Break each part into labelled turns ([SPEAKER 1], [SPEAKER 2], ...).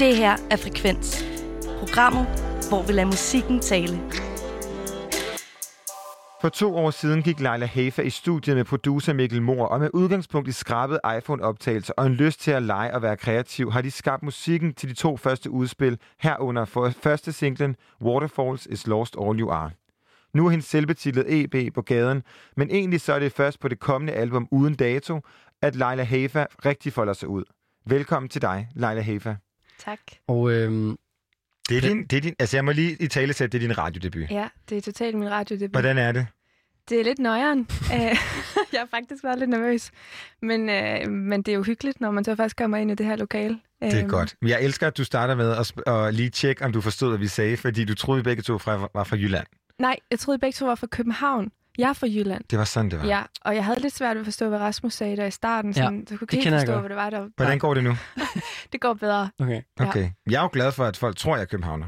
[SPEAKER 1] Det her er Frekvens. Programmet, hvor vi lader musikken tale.
[SPEAKER 2] For to år siden gik Leila Hafer i studiet med producer Mikkel Mor, og med udgangspunkt i skrabet iPhone-optagelser og en lyst til at lege og være kreativ, har de skabt musikken til de to første udspil, herunder for første singlen Waterfalls is Lost All You Are. Nu er hendes selvbetitlet EP på gaden, men egentlig så er det først på det kommende album uden dato, at Leila Hafer rigtig folder sig ud. Velkommen til dig, Leila Hafer.
[SPEAKER 1] Tak.
[SPEAKER 3] Og øhm,
[SPEAKER 2] Det er din, det er din, altså jeg må lige i tale sætte, det er din radiodebut.
[SPEAKER 4] Ja, det er totalt min radiodebut.
[SPEAKER 2] Hvordan er det?
[SPEAKER 4] Det er lidt nøjeren. Øh, jeg har faktisk været lidt nervøs. Men, øh, men det er jo hyggeligt, når man så først kommer ind i det her lokale.
[SPEAKER 2] Det er
[SPEAKER 4] Øhm,
[SPEAKER 2] godt. Men jeg elsker, at du starter med at, at lige tjekke, om du forstod, hvad vi sagde, fordi du troede, vi begge to fra, var fra Jylland.
[SPEAKER 4] Nej, jeg troede begge to var fra København. Jeg er fra Jylland.
[SPEAKER 2] Det var sådan, det var.
[SPEAKER 4] Ja, og jeg havde lidt svært ved at forstå, hvad Rasmus sagde der i starten.
[SPEAKER 3] Ja,
[SPEAKER 4] Sådan, så jeg kunne
[SPEAKER 3] det
[SPEAKER 4] ikke forstå, hvad det var, der...
[SPEAKER 2] Hvordan går det nu?
[SPEAKER 4] Det går bedre.
[SPEAKER 3] okay.
[SPEAKER 4] Ja.
[SPEAKER 2] Okay. Jeg er jo glad for, at folk tror, jeg er københavner.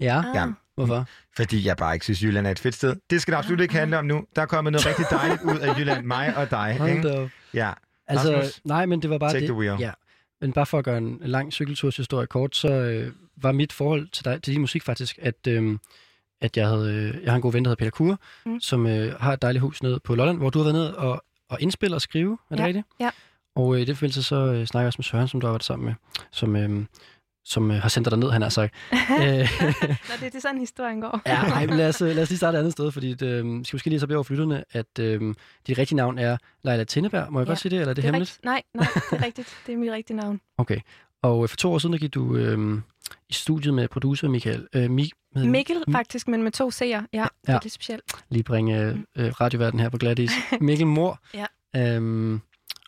[SPEAKER 3] Ja,
[SPEAKER 4] Ah.
[SPEAKER 2] Ja.
[SPEAKER 3] hvorfor?
[SPEAKER 2] Fordi jeg bare ikke synes, Jylland er et fedt sted. Det skal det absolut ikke handle om nu. Der er kommet noget rigtig dejligt ud af Jylland. Mig og dig.
[SPEAKER 3] Hold
[SPEAKER 2] Ikke? Ja.
[SPEAKER 3] Altså,
[SPEAKER 2] Rasmus,
[SPEAKER 3] nej, men det var bare
[SPEAKER 2] take
[SPEAKER 3] det.
[SPEAKER 2] the wheel.
[SPEAKER 3] Ja, men bare for at gøre en lang cykelturshistorie kort, så øh, var mit forhold til, dig, til din musik faktisk, at, øh, at jeg, havde, øh, jeg har en god ven, der hedder Peter Kure,
[SPEAKER 4] Mm.
[SPEAKER 3] som øh, har et dejligt hus nede på Lolland, hvor du har været ned og, og indspille og skrive, er det
[SPEAKER 4] Ja,
[SPEAKER 3] rigtigt?
[SPEAKER 4] ja.
[SPEAKER 3] Og øh, i det forbindelse så øh, snakker jeg også med Søren, som du har været sammen med, som, øh, som øh, har sendt dig derned, han har sagt. øh,
[SPEAKER 4] Nå, det er det sådan, historien går.
[SPEAKER 3] Ja, ej, men lad os, øh, lad os lige starte et andet sted, fordi det, øh, skal måske lige så over for lytterne, at øh, dit rigtige navn er Leila Tinneberg. Må jeg
[SPEAKER 4] Ja,
[SPEAKER 3] godt sige det, eller er det,
[SPEAKER 4] det er
[SPEAKER 3] hemmeligt?
[SPEAKER 4] rigtigt. Nej, nej, det er rigtigt. Det er mit rigtige navn.
[SPEAKER 3] Okay. Og øh, for to år siden, der gik du øh, i studiet med producer Michael. Øh, Mi, med,
[SPEAKER 4] Mikkel, faktisk, men med to C'er. Ja, ja. det er lidt specielt.
[SPEAKER 3] Lige bringe øh, øh, radioverden her på glatis. Mikkel Mor.
[SPEAKER 4] Ja.
[SPEAKER 3] Øhm,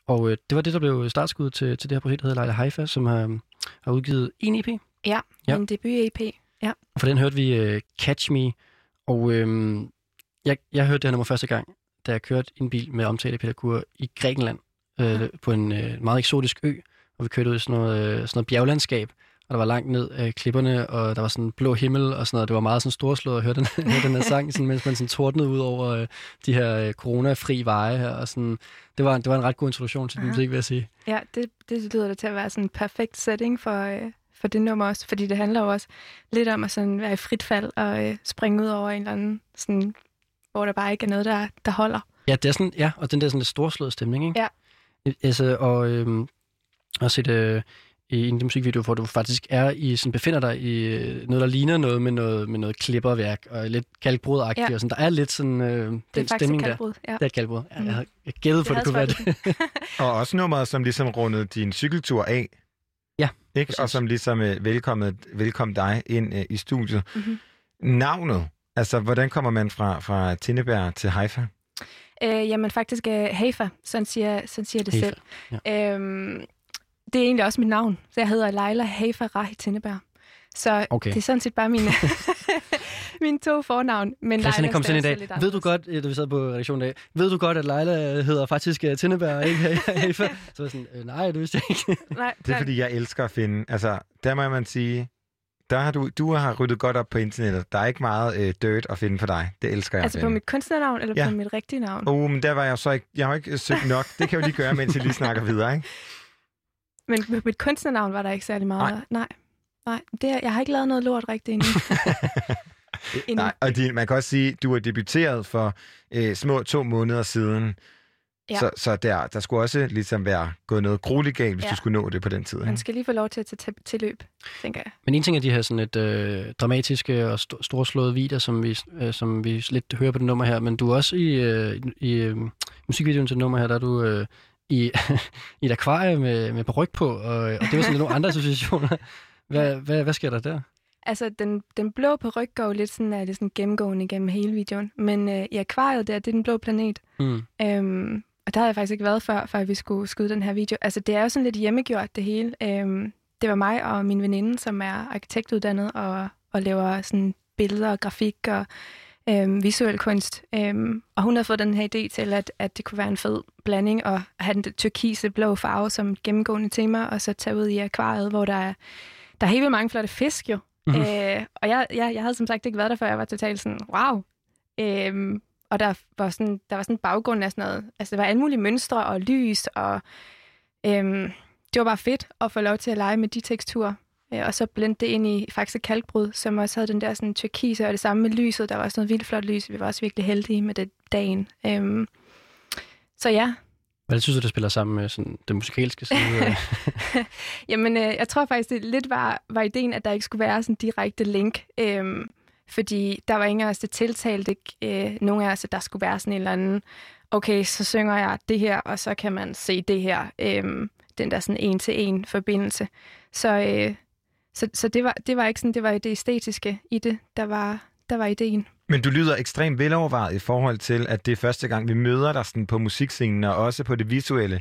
[SPEAKER 3] og øh, det var det, der blev startskud til, til det her projekt, der hedder Leila Haifa, som har, har udgivet en EP.
[SPEAKER 4] Ja,
[SPEAKER 3] Ja.
[SPEAKER 4] ja. en debut-EP.
[SPEAKER 3] Og for den hørte vi øh, Catch Me. Og øh, jeg, jeg hørte det her nummer første gang, da jeg kørte en bil med omtale Peter Kur i Grækenland øh, på en øh, meget eksotisk ø. Og vi kørte ud i sådan noget, øh, sådan noget bjerglandskab, og der var langt ned af klipperne, og der var sådan blå himmel og sådan noget. Det var meget sådan storslået at høre den, høre den her sang, sådan, mens man sådan tordnede ud over øh, de her øh, coronafri veje her. Og sådan, det, var, det var en ret god introduktion til din
[SPEAKER 4] Aha.
[SPEAKER 3] musik, vil jeg sige.
[SPEAKER 4] Ja, det, det lyder da til at være sådan en perfekt setting for, øh, for det nummer også, fordi det handler jo også lidt om at sådan være i frit fald og øh, springe ud over en eller anden, sådan, hvor der bare ikke er noget, der, der holder.
[SPEAKER 3] Ja, det er sådan, ja, og den der sådan lidt storslåede stemning, ikke?
[SPEAKER 4] Ja.
[SPEAKER 3] Altså, og jeg har set øh, i en musikvideo, hvor du faktisk er i, sådan befinder dig i øh, noget, der ligner noget med noget, med noget klipperværk, og lidt kalkbrudagtigt,
[SPEAKER 4] Ja.
[SPEAKER 3] og sådan. Der er lidt sådan øh, den
[SPEAKER 4] Det er
[SPEAKER 3] stemning der.
[SPEAKER 4] Ja.
[SPEAKER 3] Det er et kalkbrud. Ja,
[SPEAKER 4] Mm.
[SPEAKER 3] jeg, havde- jeg gættede på,
[SPEAKER 4] Det
[SPEAKER 3] kunne være det.
[SPEAKER 2] Og også nummeret, som ligesom rundede din cykeltur af.
[SPEAKER 3] Ja,
[SPEAKER 2] Ikke?
[SPEAKER 3] præcis.
[SPEAKER 2] Og som ligesom øh, velkommet, velkom dig ind øh, i studiet.
[SPEAKER 4] Mhm.
[SPEAKER 2] Navnet, altså hvordan kommer man fra, fra Tinneberg til Haifa?
[SPEAKER 4] Øh, jamen faktisk øh, Hafa, sådan siger, sådan siger det
[SPEAKER 3] Hafa,
[SPEAKER 4] selv. Ja. Øhm, det er egentlig også mit navn, så jeg hedder Leila Hafa Rahi Tinneberg. Så
[SPEAKER 3] Okay.
[SPEAKER 4] det er sådan set bare mine, mine to fornavn. Men
[SPEAKER 3] Christian er
[SPEAKER 4] Leila
[SPEAKER 3] kommet til i dag. Ved du godt, øh, da vi sad på redaktionen i dag, ved du godt, at Leila hedder faktisk uh, Tinneberg, og ikke Hafa? Så var jeg sådan, øh, nej, det vidste jeg ikke.
[SPEAKER 4] Nej,
[SPEAKER 2] Det er
[SPEAKER 4] nej.
[SPEAKER 2] fordi, jeg elsker at finde, altså der må man sige, der har du, du har ryddet godt op på internettet. Der er ikke meget øh, dirt at finde på dig. Det elsker jeg
[SPEAKER 4] Altså på mit kunstnernavn, eller
[SPEAKER 2] Ja.
[SPEAKER 4] på mit rigtige navn?
[SPEAKER 2] Oh, men der var jeg så ikke, jeg har ikke søgt nok. Det kan jo lige gøre, mens jeg lige snakker videre, ikke?
[SPEAKER 4] Men på mit kunstnernavn var der ikke særlig meget.
[SPEAKER 2] Nej.
[SPEAKER 4] Nej. Nej, det, er- jeg har ikke lavet noget lort rigtigt endnu. endnu.
[SPEAKER 2] Nej, og din, man kan også sige, du er debuteret for øh, små to måneder siden.
[SPEAKER 4] Ja.
[SPEAKER 2] Så, så der, der skulle også ligesom være gået noget grueligt galt, hvis
[SPEAKER 4] Ja.
[SPEAKER 2] du skulle nå det på den tid.
[SPEAKER 4] Man skal lige få lov til at tage til løb, tænker jeg.
[SPEAKER 3] Men en ting er de her sådan lidt øh, dramatiske og st- storslåede videoer, som vi, øh, som vi lidt hører på det nummer her, men du er også i, øh, i øh, musikvideoen til det nummer her, der er du øh, i, i et akvarie med, med ryg på, og, og det var sådan nogle andre associationer. Hvad, hvad, hvad sker der der?
[SPEAKER 4] Altså, den, den blå ryg går jo lidt sådan, er det sådan gennemgående igennem hele videoen. Men øh, i akvariet der, det er den blå planet.
[SPEAKER 3] Mm.
[SPEAKER 4] Øhm, og der havde jeg faktisk ikke været før, før vi skulle skyde den her video. Altså, det er jo sådan lidt hjemmegjort, det hele. Øhm, det var mig og min veninde, som er arkitektuddannet og, og laver sådan billeder og grafik og øhm, visuel kunst. Øhm, og hun har fået den her idé til, at, at det kunne være en fed blanding at have den turkise blå farve som gennemgående tema, og så tage ud i akvariet, hvor der er, der er helt vildt mange flotte fisk jo.
[SPEAKER 3] Mhm.
[SPEAKER 4] Øh, og jeg, jeg, jeg havde som sagt ikke været der, før jeg var totalt sådan, wow. Øhm, og der var sådan, der var sådan en baggrund af sådan noget, altså der var alle mulige mønstre og lys, og øhm, det var bare fedt at få lov til at lege med de teksturer. Øh, og så blende det ind i faktisk kalkbrud, som også havde den der sådan turkise, og det samme med lyset. Der var også noget vildt flot lys. Vi var også virkelig heldige med det dagen. Øhm, så ja.
[SPEAKER 3] Hvad synes du, det spiller sammen med sådan, den musikalske side?
[SPEAKER 4] Jamen, øh, jeg tror faktisk, det lidt var, var ideen, at der ikke skulle være sådan direkte link. Øhm, fordi der var ingen af os, det tiltalte ikke øh, nogen af os, at der skulle være sådan en eller anden, okay, så synger jeg det her, og så kan man se det her. Øhm, den der sådan en-til-en forbindelse. Så, øh, så, så det, var, det var ikke sådan, det var det æstetiske i det, der var, der var ideen.
[SPEAKER 2] Men du lyder ekstremt velovervejet i forhold til, at det er første gang, vi møder dig sådan på musikscenen og også på det visuelle.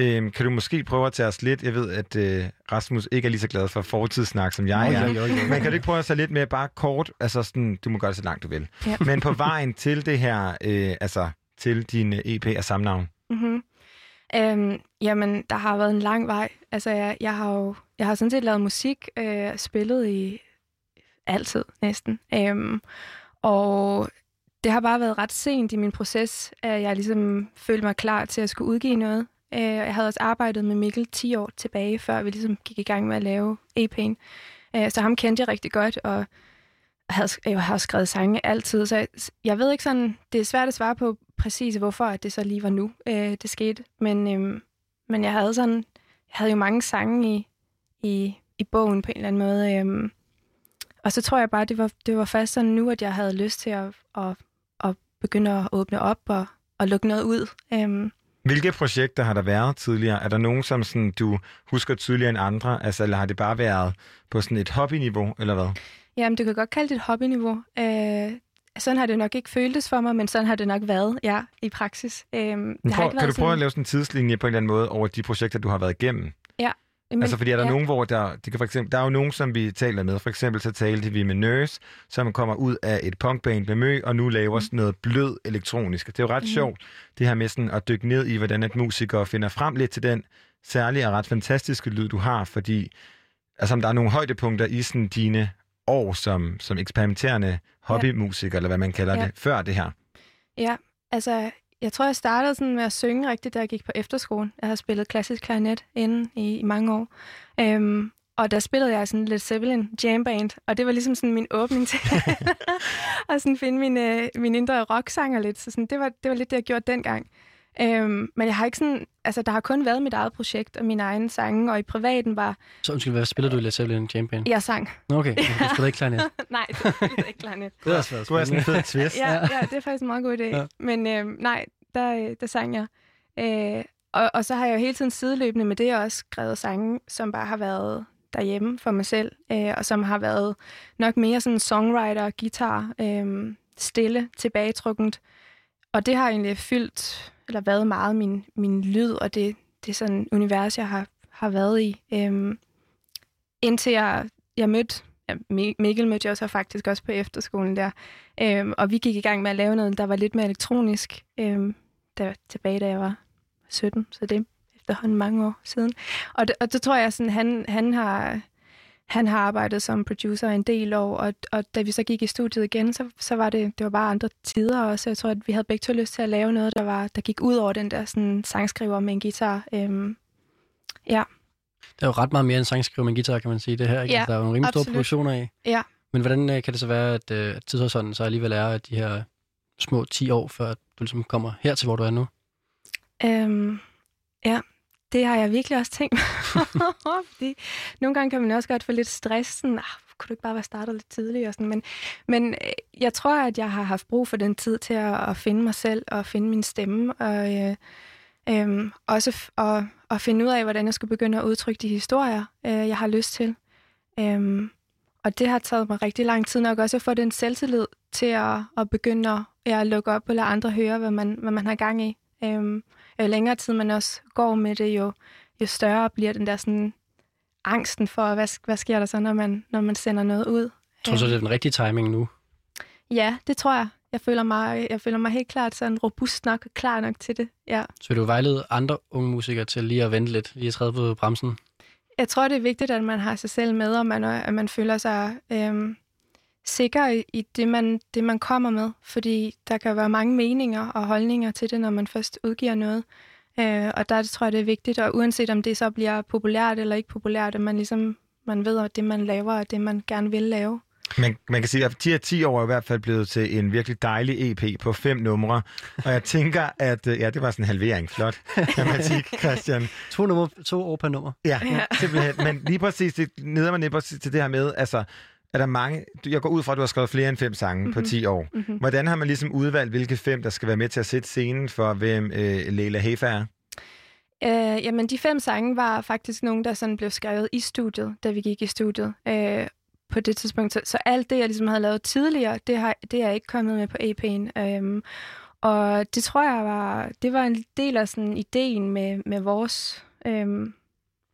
[SPEAKER 2] Øhm, kan du måske prøve at tage os lidt? Jeg ved, at øh, Rasmus ikke er lige så glad for fortidssnak, som jeg er.
[SPEAKER 3] Jo, jo, jo.
[SPEAKER 2] Men kan du ikke prøve at tage lidt mere bare kort? Altså sådan, du må gøre det så langt du vil.
[SPEAKER 4] Ja.
[SPEAKER 2] Men på vejen til det her, øh, altså til din EP af samme navn.
[SPEAKER 4] Mm-hmm. Øhm, jamen, der har været en lang vej. Altså, jeg, jeg har jo jeg har sådan set lavet musik, øh, spillet i altid næsten. Øhm, og det har bare været ret sent i min proces, at jeg ligesom følte mig klar til at skulle udgive noget. Øh, jeg havde også arbejdet med Mikkel 10 år tilbage, før vi ligesom gik i gang med at lave EP'en. Øh, så ham kendte jeg rigtig godt, og havde, jeg har skrevet sange altid, så jeg, jeg ved ikke sådan, det er svært at svare på præcis, hvorfor at det så lige var nu, øh, det skete. Men, øh, men jeg havde sådan, jeg havde jo mange sange i, i, i bogen på en eller anden måde. Øh, og så tror jeg bare, det var, det var først sådan nu, at jeg havde lyst til at, at, at begynde at åbne op og, og lukke noget ud. Øh,
[SPEAKER 2] Hvilke projekter har der været tidligere? Er der nogen, som sådan, du husker tydeligere end andre? Altså, eller har det bare været på sådan et hobbyniveau, eller hvad?
[SPEAKER 4] Jamen, du kan godt kalde det et hobbyniveau. Øh, sådan har det nok ikke føltes for mig, men sådan har det nok været, ja, i praksis. Øh, det
[SPEAKER 2] Men
[SPEAKER 4] har
[SPEAKER 2] prøv,
[SPEAKER 4] ikke
[SPEAKER 2] kan du prøve
[SPEAKER 4] sådan-
[SPEAKER 2] at lave sådan en tidslinje på en eller anden måde over de projekter, du har været igennem?
[SPEAKER 4] Men-
[SPEAKER 2] altså, fordi er der
[SPEAKER 4] ja.
[SPEAKER 2] nogen, hvor der, det kan for eksempel, der er jo nogen, som vi taler med. For eksempel så talte vi med Nurse, som kommer ud af et punkband med Mø, og nu laver
[SPEAKER 4] Mm.
[SPEAKER 2] sådan noget blød elektronisk. Det er jo ret
[SPEAKER 4] Mhm.
[SPEAKER 2] sjovt, det her med sådan at dykke ned i, hvordan et musiker finder frem lidt til den særlige og ret fantastiske lyd, du har, fordi altså, om der er nogle højdepunkter i sådan dine år som, som eksperimenterende hobbymusiker, eller hvad man kalder
[SPEAKER 4] Ja.
[SPEAKER 2] det, før det her.
[SPEAKER 4] Ja, altså, jeg tror, jeg startede sådan med at synge rigtigt, da jeg gik på efterskolen. Jeg har spillet klassisk klarinet inden i, i mange år. Øhm, og der spillede jeg sådan lidt Zeppelin jam band, og det var ligesom sådan min åbning til at sådan finde min, øh, min indre rocksanger lidt. Så sådan, det, var, det var lidt det, jeg gjorde dengang. Øhm, men jeg har ikke sådan, altså der har kun været mit eget projekt og mine egne sange, og i privaten var,
[SPEAKER 3] Så undskyld, hvad spiller du i Led Zeppelin Band?
[SPEAKER 4] jeg sang.
[SPEAKER 3] Okay, du spiller ikke klarinet.
[SPEAKER 4] Nej, det er ikke klarinet.
[SPEAKER 3] Det er også været
[SPEAKER 2] Du er sådan en fed twist.
[SPEAKER 4] ja, ja, det er faktisk en meget god idé.
[SPEAKER 3] Ja.
[SPEAKER 4] Men øh, nej, der, der sang jeg. Øh, og, og så har jeg jo hele tiden sideløbende med det også skrevet sange, som bare har været derhjemme for mig selv, øh, og som har været nok mere sådan songwriter, guitar, øh, stille, tilbagetrukkent. Og det har egentlig fyldt, eller været meget min, min lyd, og det, det er sådan univers, jeg har, har været i. Øhm, indtil jeg, jeg mødte ja, Mikkel mødte jeg så faktisk også på efterskolen der. Øhm, og vi gik i gang med at lave noget, der var lidt mere elektronisk, øhm, der, tilbage da jeg var 17, så det er efterhånden mange år siden. Og det, og så tror jeg, sådan, han, han, har, han har arbejdet som producer en del år, og, og da vi så gik i studiet igen, så, så var det, det var bare andre tider også. Jeg tror, at vi havde begge to lyst til at lave noget, der, var, der gik ud over den der sådan, sangskriver med en guitar. Øhm, ja,
[SPEAKER 3] Det er jo ret meget mere end sangskriver med en guitar, kan man sige det her. Ikke?
[SPEAKER 4] Ja,
[SPEAKER 3] Altså, der er jo nogle rimelig store
[SPEAKER 4] absolut.
[SPEAKER 3] produktioner i.
[SPEAKER 4] Ja.
[SPEAKER 3] Men hvordan øh, kan det så være, at, øh, tidshorisonten så alligevel er de her små 10 år, før du ligesom kommer her til, hvor du er nu?
[SPEAKER 4] Øhm, ja, det har jeg virkelig også tænkt mig. Fordi nogle gange kan man også godt få lidt stress. Sådan, ah, kunne du ikke bare være startet lidt tidligere? Og sådan. Men, men øh, jeg tror, at jeg har haft brug for den tid til at, at finde mig selv og finde min stemme. Og øh, øh, også f- at, at finde ud af, hvordan jeg skulle begynde at udtrykke de historier, øh, jeg har lyst til. Øh, og det har taget mig rigtig lang tid nok også at få den selvtillid til at, at begynde at, ja, at lukke op og lade andre høre, hvad man, hvad man har gang i. Øhm, jo længere tid man også går med det, jo, jo større bliver den der sådan angsten for, hvad, hvad sker der så, når man, når man sender noget ud.
[SPEAKER 3] Tror du så, det er den rigtige timing nu?
[SPEAKER 4] Ja, det tror jeg. Jeg føler mig, jeg føler mig helt klart sådan robust nok og klar nok til det. Ja.
[SPEAKER 3] Så vil du vejlede andre unge musikere til lige at vente lidt, lige at træde på bremsen?
[SPEAKER 4] Jeg tror, det er vigtigt, at man har sig selv med, og man, at man føler sig øhm, sikker i, det, man, det, man kommer med. Fordi der kan være mange meninger og holdninger til det, når man først udgiver noget. Øh, og der tror jeg, det er vigtigt, og uanset om det så bliver populært eller ikke populært, at man ligesom man ved, at det, man laver, er det, man gerne vil lave.
[SPEAKER 2] Man, man kan sige, at de her 10 år er i hvert fald blevet til en virkelig dejlig EP på fem numre. Og jeg tænker, at... øh, Ja, det var sådan en halvering. Flot matematik, Christian.
[SPEAKER 3] To, nummer, to år per nummer.
[SPEAKER 2] Ja, ja, simpelthen. Men lige præcis, det neder man lige præcis til det her med, altså, er der mange... Jeg går ud fra, at du har skrevet flere end fem sange mm-hmm. på 10 år. Mm-hmm. Hvordan har man ligesom udvalgt, hvilke fem, der skal være med til at sætte scenen for, hvem øh, Leila Hefa er?
[SPEAKER 4] Øh, jamen, de fem sange var faktisk nogle, der sådan blev skrevet i studiet, da vi gik i studiet. Øh, på det tidspunkt. Så, så alt det, jeg ligesom havde lavet tidligere, det, har, det er ikke kommet med på EP'en. Øhm, og det tror jeg var, det var en del af sådan ideen med, med vores øhm,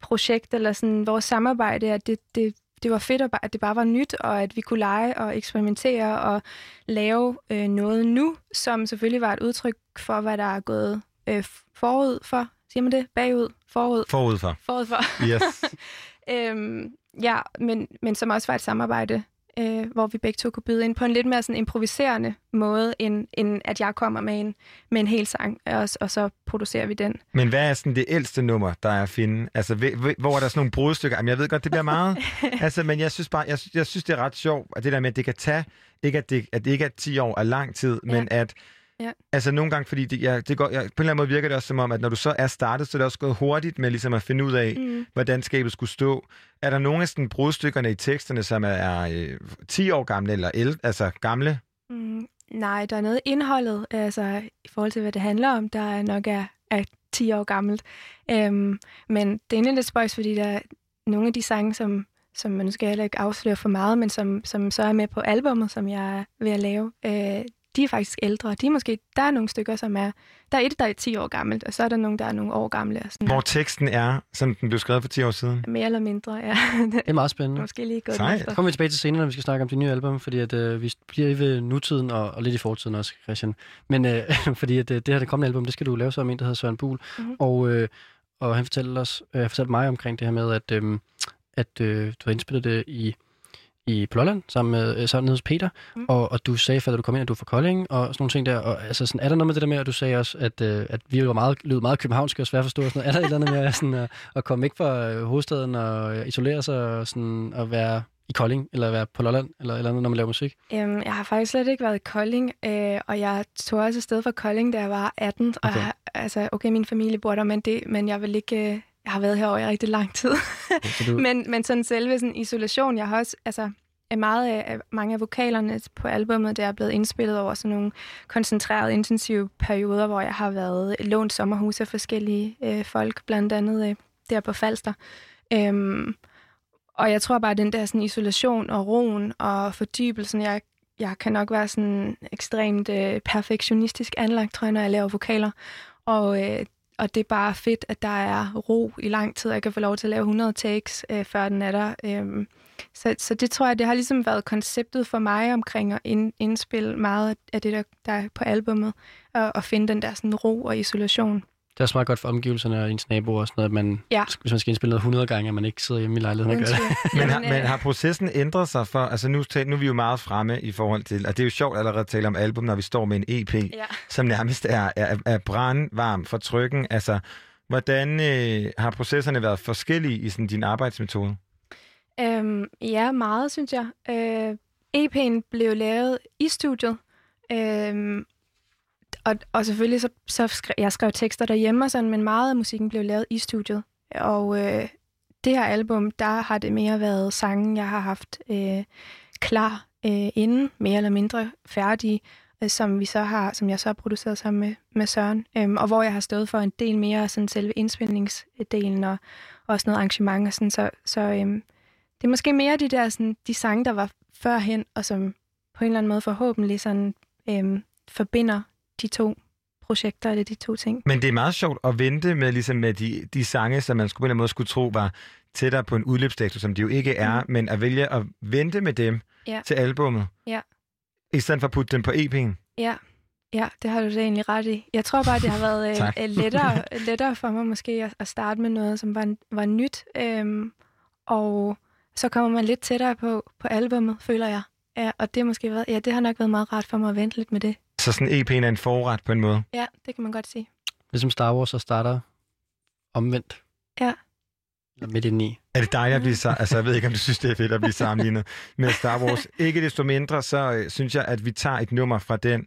[SPEAKER 4] projekt, eller sådan vores samarbejde, at det, det, det var fedt, at det bare var nyt, og at vi kunne lege og eksperimentere og lave øh, noget nu, som selvfølgelig var et udtryk for, hvad der er gået øh, forud for. Siger man det? Bagud? Forud?
[SPEAKER 2] Forud for.
[SPEAKER 4] Forud for.
[SPEAKER 2] Yes.
[SPEAKER 4] øhm, ja, men, men som også var et samarbejde, øh, hvor vi begge to kunne byde ind på en lidt mere sådan improviserende måde, end, end at jeg kommer med en, med en hel sang, og, og så producerer vi den.
[SPEAKER 2] Men hvad er sådan det ældste nummer, der er at finde? Altså, hvor er der sådan nogle brudstykker? Jamen, jeg ved godt, det bliver meget. altså, men jeg synes bare, jeg, jeg synes, det er ret sjovt, at det der med, at det kan tage, ikke at det, at det ikke er 10 år er lang tid, ja. men at Ja. Altså nogle gange, fordi det, ja, det går, ja, på en eller anden måde virker det også som om, at når du så er startet, så er det også gået hurtigt med ligesom at finde ud af, mm. hvordan skabet skulle stå. Er der nogle af sådan brudstykkerne i teksterne, som er, er øh, 10 år gamle eller el, altså gamle?
[SPEAKER 4] Mm, nej, der er noget indholdet, altså i forhold til, hvad det handler om, der er nok er, er 10 år gammelt. Øhm, men det er egentlig lidt spøjs, fordi der er nogle af de sange, som, som man skal heller ikke afsløre for meget, men som, som så er med på albummet, som jeg er ved at lave, øh, de er faktisk ældre. De er måske, der er nogle stykker, som er... Der er et, der er 10 år gammelt, og så er der nogle, der er nogle år gamle. Og sådan
[SPEAKER 2] Hvor teksten er, som den blev skrevet for 10 år siden?
[SPEAKER 4] Mere eller mindre, ja.
[SPEAKER 3] det er meget spændende.
[SPEAKER 4] Måske lige gået
[SPEAKER 3] Sej. efter. kommer vi tilbage til senere, når vi skal snakke om de nye album, fordi at, øh, vi bliver ved nutiden og, og lidt i fortiden også, Christian. Men øh, fordi at, øh, det her det kommende album, det skal du lave som en, der hedder Søren Buhl. Mm-hmm. Og, øh, og han fortalte, os, øh, fortalte mig omkring det her med, at, øh, at øh, du har indspillet det i i Plolland sammen med øh, sammen hos Peter, mm. og, og du sagde, at du kom ind, at du er fra Kolding, og sådan nogle ting der. Og, altså, sådan, er der noget med det der med, at du sagde også, at, øh, at vi var meget, lød meget københavnske og svært at forstå? Og sådan noget. Er der et eller andet med sådan, at, at komme ikke fra øh, hovedstaden og isolere sig og, sådan, og være i Kolding, eller være på Lolland, eller eller andet, når man laver musik?
[SPEAKER 4] Um, jeg har faktisk slet ikke været i Kolding, øh, og jeg tog også afsted fra Kolding, da jeg var 18. Okay. Og jeg, altså, okay, min familie bor der, men, det, men jeg vil ikke... Øh, jeg har været herovre i rigtig lang tid. Men, men sådan selve sådan isolation, jeg har også... Altså, meget af, mange af vokalerne på albummet, det er blevet indspillet over sådan nogle koncentrerede, intensive perioder, hvor jeg har været lånt sommerhus af forskellige øh, folk, blandt andet øh, der på Falster. Øhm, og jeg tror bare, at den der sådan, isolation og roen og fordybelsen, jeg, jeg kan nok være sådan ekstremt øh, perfektionistisk anlagt, tror jeg, når jeg laver vokaler. Og, øh, og det er bare fedt, at der er ro i lang tid. Jeg kan få lov til at lave 100 takes, øh, før den er der. Øh, så, så det tror jeg, det har ligesom været konceptet for mig omkring at ind, indspille meget af det, der, der er på albummet, og, og finde den der sådan ro og isolation.
[SPEAKER 3] Det er også meget godt for omgivelserne og ens naboer og sådan noget, at man, ja. hvis man skal indspille noget 100 gange, at man ikke sidder hjemme i lejligheden og gør det.
[SPEAKER 2] men, har, men har processen ændret sig for, altså nu, nu er vi jo meget fremme i forhold til, og det er jo sjovt allerede at tale om album, når vi står med en EP, ja. som nærmest er, er, er brandvarm for trykken. Altså, hvordan øh, har processerne været forskellige i sådan, din arbejdsmetode?
[SPEAKER 4] Øhm, ja, meget, synes jeg. Øh, EP'en blev lavet i studiet, øhm, og, og selvfølgelig så, så skrev jeg skrev tekster derhjemme og sådan, men meget af musikken blev lavet i studiet. Og øh, det her album, der har det mere været sange, jeg har haft øh, klar øh, inden, mere eller mindre færdige, øh, som vi så har, som jeg så har produceret sammen med, med Søren, øh, og hvor jeg har stået for en del mere sådan selve indspilningsdelen og også noget arrangement og sådan, så, så øh, det er måske mere de der sådan, de sange, der var førhen, og som på en eller anden måde forhåbentlig sådan, øhm, forbinder de to projekter, eller de to ting.
[SPEAKER 2] Men det er meget sjovt at vente med, ligesom med de, de sange, som man skulle på en eller anden måde skulle tro var tættere på en udløbsdato, som de jo ikke er, mm. men at vælge at vente med dem ja. til albummet,
[SPEAKER 4] ja.
[SPEAKER 2] i stedet for at putte dem på EP'en.
[SPEAKER 4] Ja. Ja, det har du da egentlig ret i. Jeg tror bare, det har været øh, lettere, lettere for mig måske at, at starte med noget, som var, var nyt. Øhm, og så kommer man lidt tættere på, på albummet, føler jeg. Ja, og det, har måske været, ja, det har nok været meget rart for mig at vente lidt med det.
[SPEAKER 2] Så sådan EP'en er en forret på en måde?
[SPEAKER 4] Ja, det kan man godt sige.
[SPEAKER 3] Ligesom Star Wars, så starter omvendt.
[SPEAKER 4] Ja.
[SPEAKER 3] Eller midt indeni.
[SPEAKER 5] Er det dejligt at blive så? Altså, jeg ved ikke, om du synes, det er fedt at blive sammenlignet med Star Wars. Ikke desto mindre, så øh, synes jeg, at vi tager et nummer fra den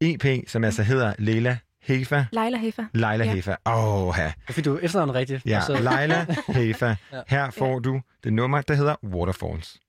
[SPEAKER 5] EP, som altså hedder Leila Hefa.
[SPEAKER 4] Leila Hefa.
[SPEAKER 5] Leila
[SPEAKER 4] Ja.
[SPEAKER 5] Hefa. Åh, ja.
[SPEAKER 3] Det fordi, du er efternavnet rigtigt.
[SPEAKER 5] Ja,
[SPEAKER 3] så-
[SPEAKER 5] Leila Hefa.
[SPEAKER 3] Ja.
[SPEAKER 5] Her får du det nummer, der hedder Waterfalls.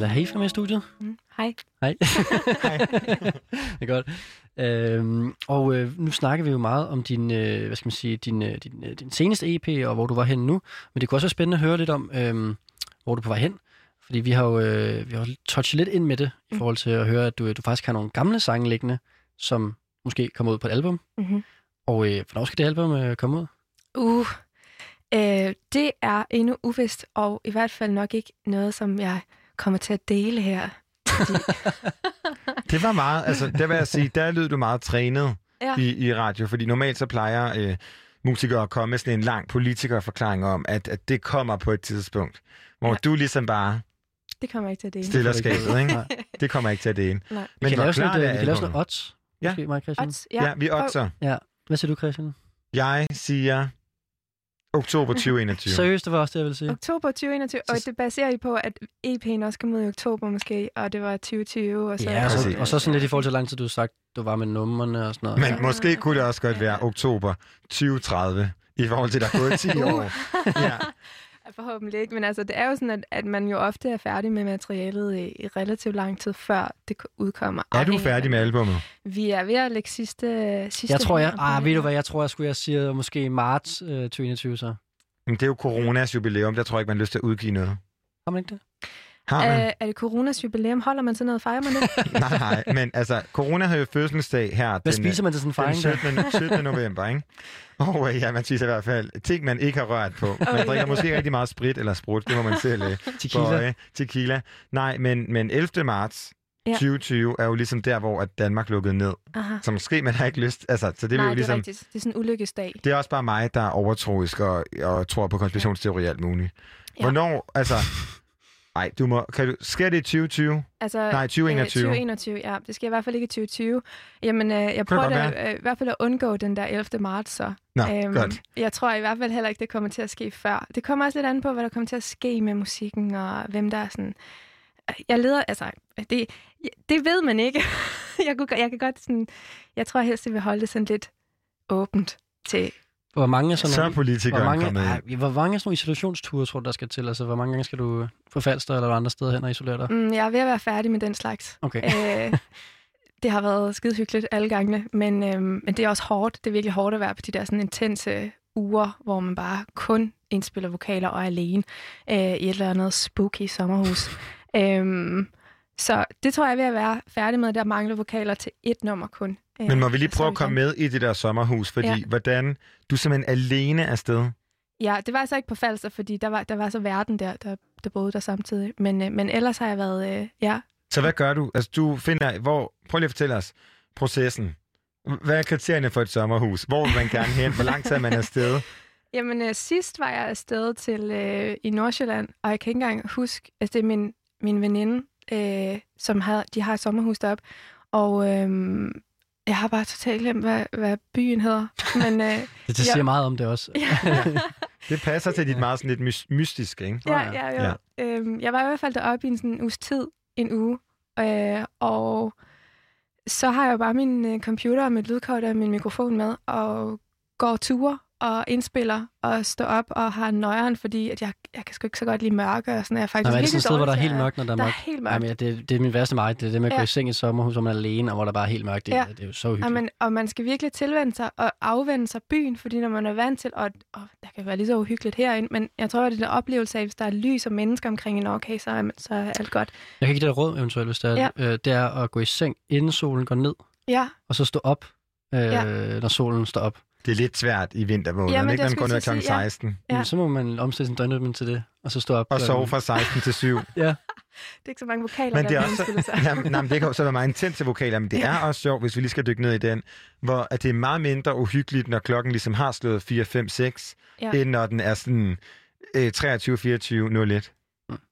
[SPEAKER 3] Leila Hafer med i studiet.
[SPEAKER 4] Mm. Hej.
[SPEAKER 3] Hej. det er godt. Øhm, og øh, nu snakker vi jo meget om din, øh, hvad skal man sige, din, øh, din, øh, din seneste EP, og hvor du var hen nu. Men det kunne også være spændende at høre lidt om, øh, hvor du er på vej hen. Fordi vi har jo øh, vi har jo touchet lidt ind med det, i
[SPEAKER 4] Mm.
[SPEAKER 3] forhold til at høre, at du, du faktisk har nogle gamle sange liggende, som måske kommer ud på et album.
[SPEAKER 4] Mm-hmm.
[SPEAKER 3] Og øh, hvornår skal det album øh, komme ud?
[SPEAKER 4] Uh, Øh, det er endnu uvist, og i hvert fald nok ikke noget, som jeg kommer til at dele her.
[SPEAKER 2] Det var meget, altså der vil jeg sige, der lød du meget trænet
[SPEAKER 4] Ja.
[SPEAKER 2] i, i radio, fordi normalt så plejer øh, musikere at komme med sådan en lang politikerforklaring om, at, at det kommer på et tidspunkt, hvor
[SPEAKER 4] Ja.
[SPEAKER 2] du ligesom bare
[SPEAKER 4] Det kommer ikke til at dele.
[SPEAKER 2] stiller skabet, ikke? Det kommer ikke til at dele.
[SPEAKER 4] Nej.
[SPEAKER 3] Vi
[SPEAKER 2] Men
[SPEAKER 3] kan
[SPEAKER 2] hvor
[SPEAKER 3] lave sådan,
[SPEAKER 2] klart
[SPEAKER 3] et,
[SPEAKER 2] er
[SPEAKER 3] øh, vi kan lave sådan noget odds.
[SPEAKER 2] Ja.
[SPEAKER 3] Måske, mig Christian.
[SPEAKER 4] Odds,
[SPEAKER 2] Ja, vi oddser.
[SPEAKER 3] Ja. Hvad siger du, Christian?
[SPEAKER 2] Jeg siger oktober 2021.
[SPEAKER 3] Seriøst, det var også det, jeg ville sige.
[SPEAKER 4] Oktober 2021, og det baserer I på, at EP'en også kom ud i oktober måske, og det var 2020. Og så,
[SPEAKER 3] Ja, og så, og så sådan lidt i forhold til, hvor lang tid du har sagt, du var med numrene og sådan noget.
[SPEAKER 2] Men måske kunne det også godt være oktober 2030, i forhold til, at der er gået 10 år. Ja.
[SPEAKER 4] Ja, Forhåbentlig ikke, men altså, det er jo sådan, at, at man jo ofte er færdig med materialet i, i relativt lang tid, før det udkommer.
[SPEAKER 2] Er du færdig med albummet?
[SPEAKER 4] Vi er ved at lægge sidste, sidste
[SPEAKER 3] jeg tror, jeg, ah, ved du hvad, jeg tror, jeg skulle jeg siger måske i marts øh, 2021 så.
[SPEAKER 2] Men det er jo coronas jubilæum, der tror jeg ikke, man har lyst til at udgive noget.
[SPEAKER 3] Har man ikke det?
[SPEAKER 2] Har man?
[SPEAKER 4] Øh, er det coronas jubilæum? Holder man sådan noget? Fejrer man det?
[SPEAKER 2] nej, nej, men altså, corona har jo fødselsdag her
[SPEAKER 3] Hvad
[SPEAKER 2] den,
[SPEAKER 3] spiser man til sådan en
[SPEAKER 2] den
[SPEAKER 3] fejring? der?
[SPEAKER 2] 17. 17. november, ikke? Og øh, ja, man spiser i hvert fald ting, man ikke har rørt på. Man
[SPEAKER 4] ja.
[SPEAKER 2] drikker måske rigtig meget sprit eller sprut, det må man selv øh,
[SPEAKER 3] Tequila.
[SPEAKER 2] bøje. Tequila. Nej, men, men 11. marts
[SPEAKER 4] Ja.
[SPEAKER 2] 2020 er jo ligesom der, hvor at Danmark lukkede ned.
[SPEAKER 4] Aha.
[SPEAKER 2] Så måske man har ikke lyst... Altså, så det er
[SPEAKER 4] Nej,
[SPEAKER 2] jo
[SPEAKER 4] det er
[SPEAKER 2] ligesom...
[SPEAKER 4] rigtigt. Det er sådan en ulykkesdag.
[SPEAKER 2] Det er også bare mig, der er overtroisk og, og tror på konspirationsteori og alt muligt.
[SPEAKER 4] Ja.
[SPEAKER 2] Hvornår, altså... Nej, du må... Kan du, sker det i 2020?
[SPEAKER 4] Altså,
[SPEAKER 2] Nej, 2021.
[SPEAKER 4] Øh, 2021, ja. Det skal i hvert fald ikke i 2020. Jamen, øh, jeg prøver da, øh, i hvert fald at undgå den der 11. marts, så.
[SPEAKER 2] Nå, øhm, godt.
[SPEAKER 4] Jeg tror i hvert fald heller ikke, det kommer til at ske før. Det kommer også lidt an på, hvad der kommer til at ske med musikken, og hvem der er sådan... Jeg leder, altså, det, det ved man ikke. jeg, kunne, jeg kan godt sådan... Jeg tror helst, jeg vil holde det sådan lidt åbent til...
[SPEAKER 3] Hvor mange er sådan
[SPEAKER 2] Så er politikeren
[SPEAKER 3] hvor mange,
[SPEAKER 2] kommet
[SPEAKER 3] ej, hvor mange af sådan nogle isolationsture, tror du, der skal til? Altså, hvor mange gange skal du på Falster eller andre steder hen og isolere dig?
[SPEAKER 4] Mm, jeg er ved at være færdig med den slags.
[SPEAKER 3] Okay.
[SPEAKER 4] øh, det har været skide hyggeligt alle gangene, men, øhm, men det er også hårdt. Det er virkelig hårdt at være på de der sådan intense uger, hvor man bare kun indspiller vokaler og er alene øh, i et eller andet spooky sommerhus. øhm, så det tror jeg er ved at være færdig med. Der mangler vokaler til et nummer kun. Øh,
[SPEAKER 2] Men må vi lige prøve
[SPEAKER 4] er
[SPEAKER 2] at komme med i det der sommerhus, fordi
[SPEAKER 4] Ja.
[SPEAKER 2] hvordan... Du er simpelthen alene afsted.
[SPEAKER 4] Ja, det var altså ikke på Falster, fordi der var, der var så verden der, der, der boede der samtidig. Men, øh, men ellers har jeg været, øh, ja,
[SPEAKER 2] Så hvad gør du? Altså, du finder... Hvor, prøv lige at fortælle os processen. Hvad er kriterierne for et sommerhus? Hvor vil man gerne hen? Hvor lang tid er man afsted?
[SPEAKER 4] Jamen, øh, sidst var jeg afsted til øh, i Nordsjælland, og jeg kan ikke engang huske, altså det er min, min veninde, øh, som har, de har et sommerhus deroppe, og øh, jeg har bare totalt glemt, hvad, hvad byen hedder. Men øh,
[SPEAKER 3] Det, det
[SPEAKER 4] Ja.
[SPEAKER 3] siger meget om det også.
[SPEAKER 4] ja,
[SPEAKER 2] Det passer til dit meget sådan lidt mys- mystiske, ikke?
[SPEAKER 4] ja, ja, ja. Øh, jeg var i hvert fald deroppe i en sådan uges tid, en uge, øh, og så har jeg jo bare min øh, computer og mit lydkort og min mikrofon med, og går ture og indspiller og står op og har nøjeren, fordi at jeg, jeg kan sgu ikke så godt lide mørke og sådan. Jeg er faktisk
[SPEAKER 3] Nå, er det sådan et sted, hvor der er helt mørkt, når der er
[SPEAKER 4] Der er
[SPEAKER 3] mørkt?
[SPEAKER 4] helt mørkt.
[SPEAKER 3] Jamen, ja, det, det er min værste mig. Det er det med at gå
[SPEAKER 4] Ja.
[SPEAKER 3] i seng i sommerhus, hvor man er alene, og hvor der bare er helt mørkt. Det,
[SPEAKER 4] Ja.
[SPEAKER 3] det er jo så uhyggeligt.
[SPEAKER 4] Jamen, og man skal virkelig tilvende sig og afvende sig byen, fordi når man er vant til, og, og der kan være lige så uhyggeligt herinde, men jeg tror, at det der oplevelse af, hvis der er lys og mennesker omkring en okay, så er, så er alt godt.
[SPEAKER 3] Jeg kan give dig et råd eventuelt, hvis det er,
[SPEAKER 4] Ja.
[SPEAKER 3] øh, det er at gå i seng, inden solen går ned,
[SPEAKER 4] Ja,
[SPEAKER 3] og så stå op, øh,
[SPEAKER 4] Ja.
[SPEAKER 3] når solen står op.
[SPEAKER 2] Det er lidt svært i vintermånederne,
[SPEAKER 4] Jamen,
[SPEAKER 2] ikke? man går ned kl.
[SPEAKER 4] til at sige, ja.
[SPEAKER 2] 16
[SPEAKER 4] Ja.
[SPEAKER 3] Ja. Så må man omstille sin døgnrytme til det, og så stå op.
[SPEAKER 2] og sove fra 16 til 7.
[SPEAKER 4] det er ikke så mange vokaler,
[SPEAKER 2] Men det er også,
[SPEAKER 4] sig.
[SPEAKER 2] jamen, nej, men det kan jo så være meget intense vokaler, men det er også sjovt, hvis vi lige skal dykke ned i den, hvor at det er meget mindre uhyggeligt, når klokken ligesom har slået 4, 5, 6,
[SPEAKER 4] Ja.
[SPEAKER 2] end når den er sådan øh, 23, 24, 01.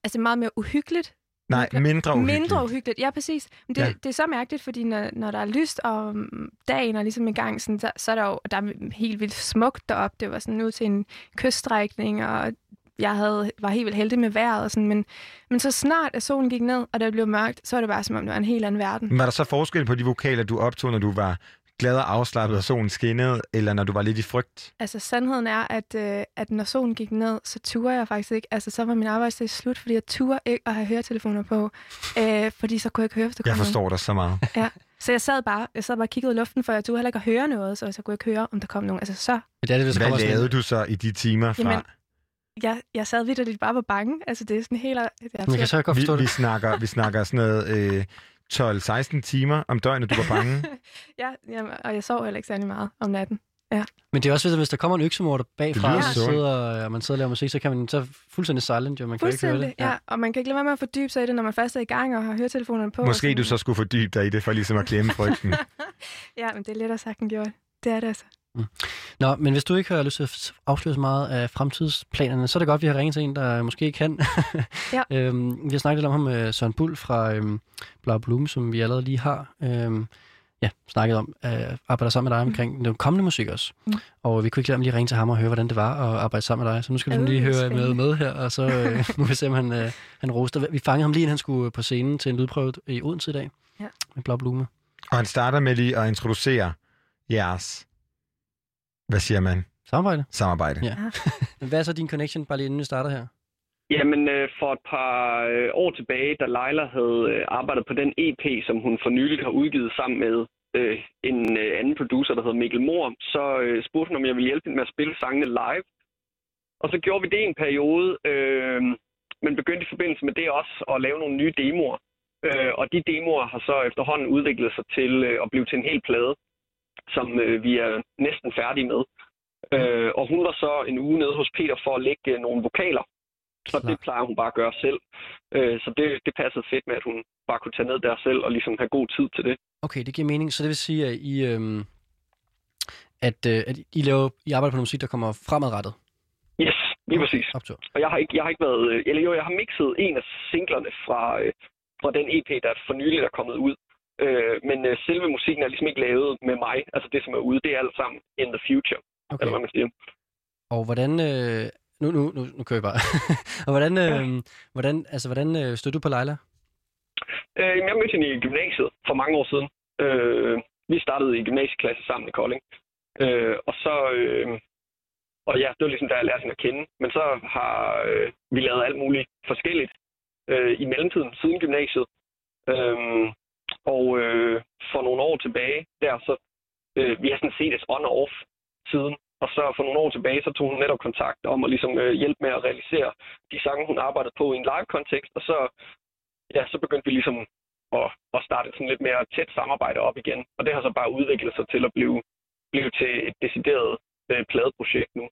[SPEAKER 4] Altså meget mere uhyggeligt.
[SPEAKER 2] Nej, mindre uhyggeligt.
[SPEAKER 4] Mindre uhyggeligt, ja præcis. Men det,
[SPEAKER 2] Ja.
[SPEAKER 4] det er så mærkeligt, fordi når, når der er lyst, og mm, dagen er ligesom i gang, sådan, så, så er der jo der er helt vildt smukt deroppe. Det var sådan ud til en kyststrækning, og jeg havde, var helt vildt heldig med vejret. Og sådan, men, men så snart at solen gik ned, og det blev mørkt, så var det bare som om, det var en helt anden verden.
[SPEAKER 2] Var der så forskel på de vokaler, du optog, når du var glad og afslappet, og solen skinnede, eller når du var lidt i frygt?
[SPEAKER 4] Altså sandheden er, at, øh, at når solen gik ned, så turde jeg faktisk ikke. Altså så var min arbejdsdag slut, fordi jeg turde ikke at have høretelefoner på. Øh, fordi så kunne jeg ikke høre, hvis der kom
[SPEAKER 2] Jeg
[SPEAKER 4] nogen.
[SPEAKER 2] forstår dig så meget.
[SPEAKER 4] Så jeg sad bare, jeg sad bare og kiggede ud i luften, for jeg turde heller ikke at høre noget, så jeg kunne ikke høre, om der kom nogen. Altså så,
[SPEAKER 3] Men det er det, hvis
[SPEAKER 2] Hvad
[SPEAKER 3] kommer sådan
[SPEAKER 2] lavede du så i de timer fra?
[SPEAKER 4] Jamen, jeg, jeg sad vidt, og det bare var bange. Altså det er sådan helt... Jeg,
[SPEAKER 3] jeg kan så godt
[SPEAKER 2] Vi,
[SPEAKER 3] forstå
[SPEAKER 2] vi,
[SPEAKER 3] det.
[SPEAKER 2] snakker, vi snakker sådan noget øh, 12-16 timer om døgnet, du var bange.
[SPEAKER 4] ja, jamen, og jeg sov heller ikke særlig meget om natten.
[SPEAKER 3] Men det er også, hvis- hvis der kommer en øksemorder bagfra, og, sidder, og man sidder og laver musik, så kan man så fuldstændig silent, jo. Man kan ikke høre det.
[SPEAKER 4] ja. Og man kan ikke lade være med at fordybe sig i det, når man først er i gang og har høretelefonerne på.
[SPEAKER 2] Måske
[SPEAKER 4] sådan.
[SPEAKER 2] du så skulle fordybe dig i det, for ligesom at glemme frygten.
[SPEAKER 4] Ja, men det er lettere sagt end gjort. Det er det altså.
[SPEAKER 3] Nå, men hvis du ikke har lyst til at afsløre så meget af fremtidsplanerne, så er det godt, at vi har ringet til en, der måske kan.
[SPEAKER 4] Ja.
[SPEAKER 3] øhm, vi har snakket lidt om ham med Søren Bull fra øhm, Blau Bloom, som vi allerede lige har øhm, ja, snakket om, øh, arbejder sammen med dig omkring den kommende musik også.
[SPEAKER 4] Mm.
[SPEAKER 3] Og vi kunne ikke lade ham lige ringe til ham og høre, hvordan det var at arbejde sammen med dig. Så nu skal vi
[SPEAKER 4] Øh,
[SPEAKER 3] lige høre med, med her, og så øh, må vi se, om han, øh, han roster. Vi fangede ham lige, inden han skulle på scenen til en lydprøve i Odense i dag
[SPEAKER 4] Ja.
[SPEAKER 3] med Blau Blume.
[SPEAKER 2] Og han starter med lige at introducere jeres, hvad siger man,
[SPEAKER 3] Samarbejde.
[SPEAKER 2] samarbejde.
[SPEAKER 3] Ja. Men hvad er så din connection, bare lige inden vi starter her?
[SPEAKER 6] Jamen, øh, for et par øh, år tilbage, da Leila havde øh, arbejdet på den EP, som hun for nyligt har udgivet sammen med øh, en øh, anden producer, der hedder Mikkel Mor, så øh, spurgte hun, om jeg ville hjælpe hende med at spille sangene live. Og så gjorde vi det i en periode, øh, men begyndte i forbindelse med det også at lave nogle nye demoer. Øh, og de demoer har så efterhånden udviklet sig til øh, at blive til en hel plade, som øh, vi er næsten færdige med. Øh, og hun var så en uge nede hos Peter for at lægge øh, nogle vokaler og det
[SPEAKER 3] Klart.
[SPEAKER 6] plejer hun bare at gøre selv. Øh, så det, det passede fedt med, at hun bare kunne tage ned der selv og ligesom have god tid til det.
[SPEAKER 3] Okay, det giver mening. Så det vil sige, at I, øhm, at, øh, at I, laver, I arbejder på noget musik, der kommer fremadrettet?
[SPEAKER 6] Yes, lige præcis.
[SPEAKER 3] Optur.
[SPEAKER 6] Og jeg har ikke, jeg har ikke været... øh, Eller jo, jeg har mixet en af singlerne fra, øh, fra den EP, der for nylig er kommet ud. Øh, men øh, selve musikken er ligesom ikke lavet med mig. Altså det, som er ude, det er alt sammen in the future, okay. Eller hvad man siger.
[SPEAKER 3] Og hvordan... Øh, nu, nu, nu, nu kører vi bare. og hvordan, øh, hvordan, altså, hvordan øh, støtter du på Leila?
[SPEAKER 6] Øh, jeg mødte hende i gymnasiet for mange år siden. Øh, vi startede i gymnasieklasse sammen i Kolding. Øh, og så... Øh, og ja, det var ligesom, da jeg lærte hende at kende. Men så har øh, vi lavet alt muligt forskelligt øh, i mellemtiden, siden gymnasiet. Øh, og øh, for nogle år tilbage, der så... Øh, vi har sådan set et on-off siden. Og så for nogle år tilbage, så tog hun netop kontakt om at ligesom, øh, hjælpe med at realisere de sange, hun arbejdede på i en live-kontekst. Og så ja, så begyndte vi ligesom at, at starte sådan lidt mere tæt samarbejde op igen. Og det har så bare udviklet sig til at blive, blive til et decideret øh, pladeprojekt nu.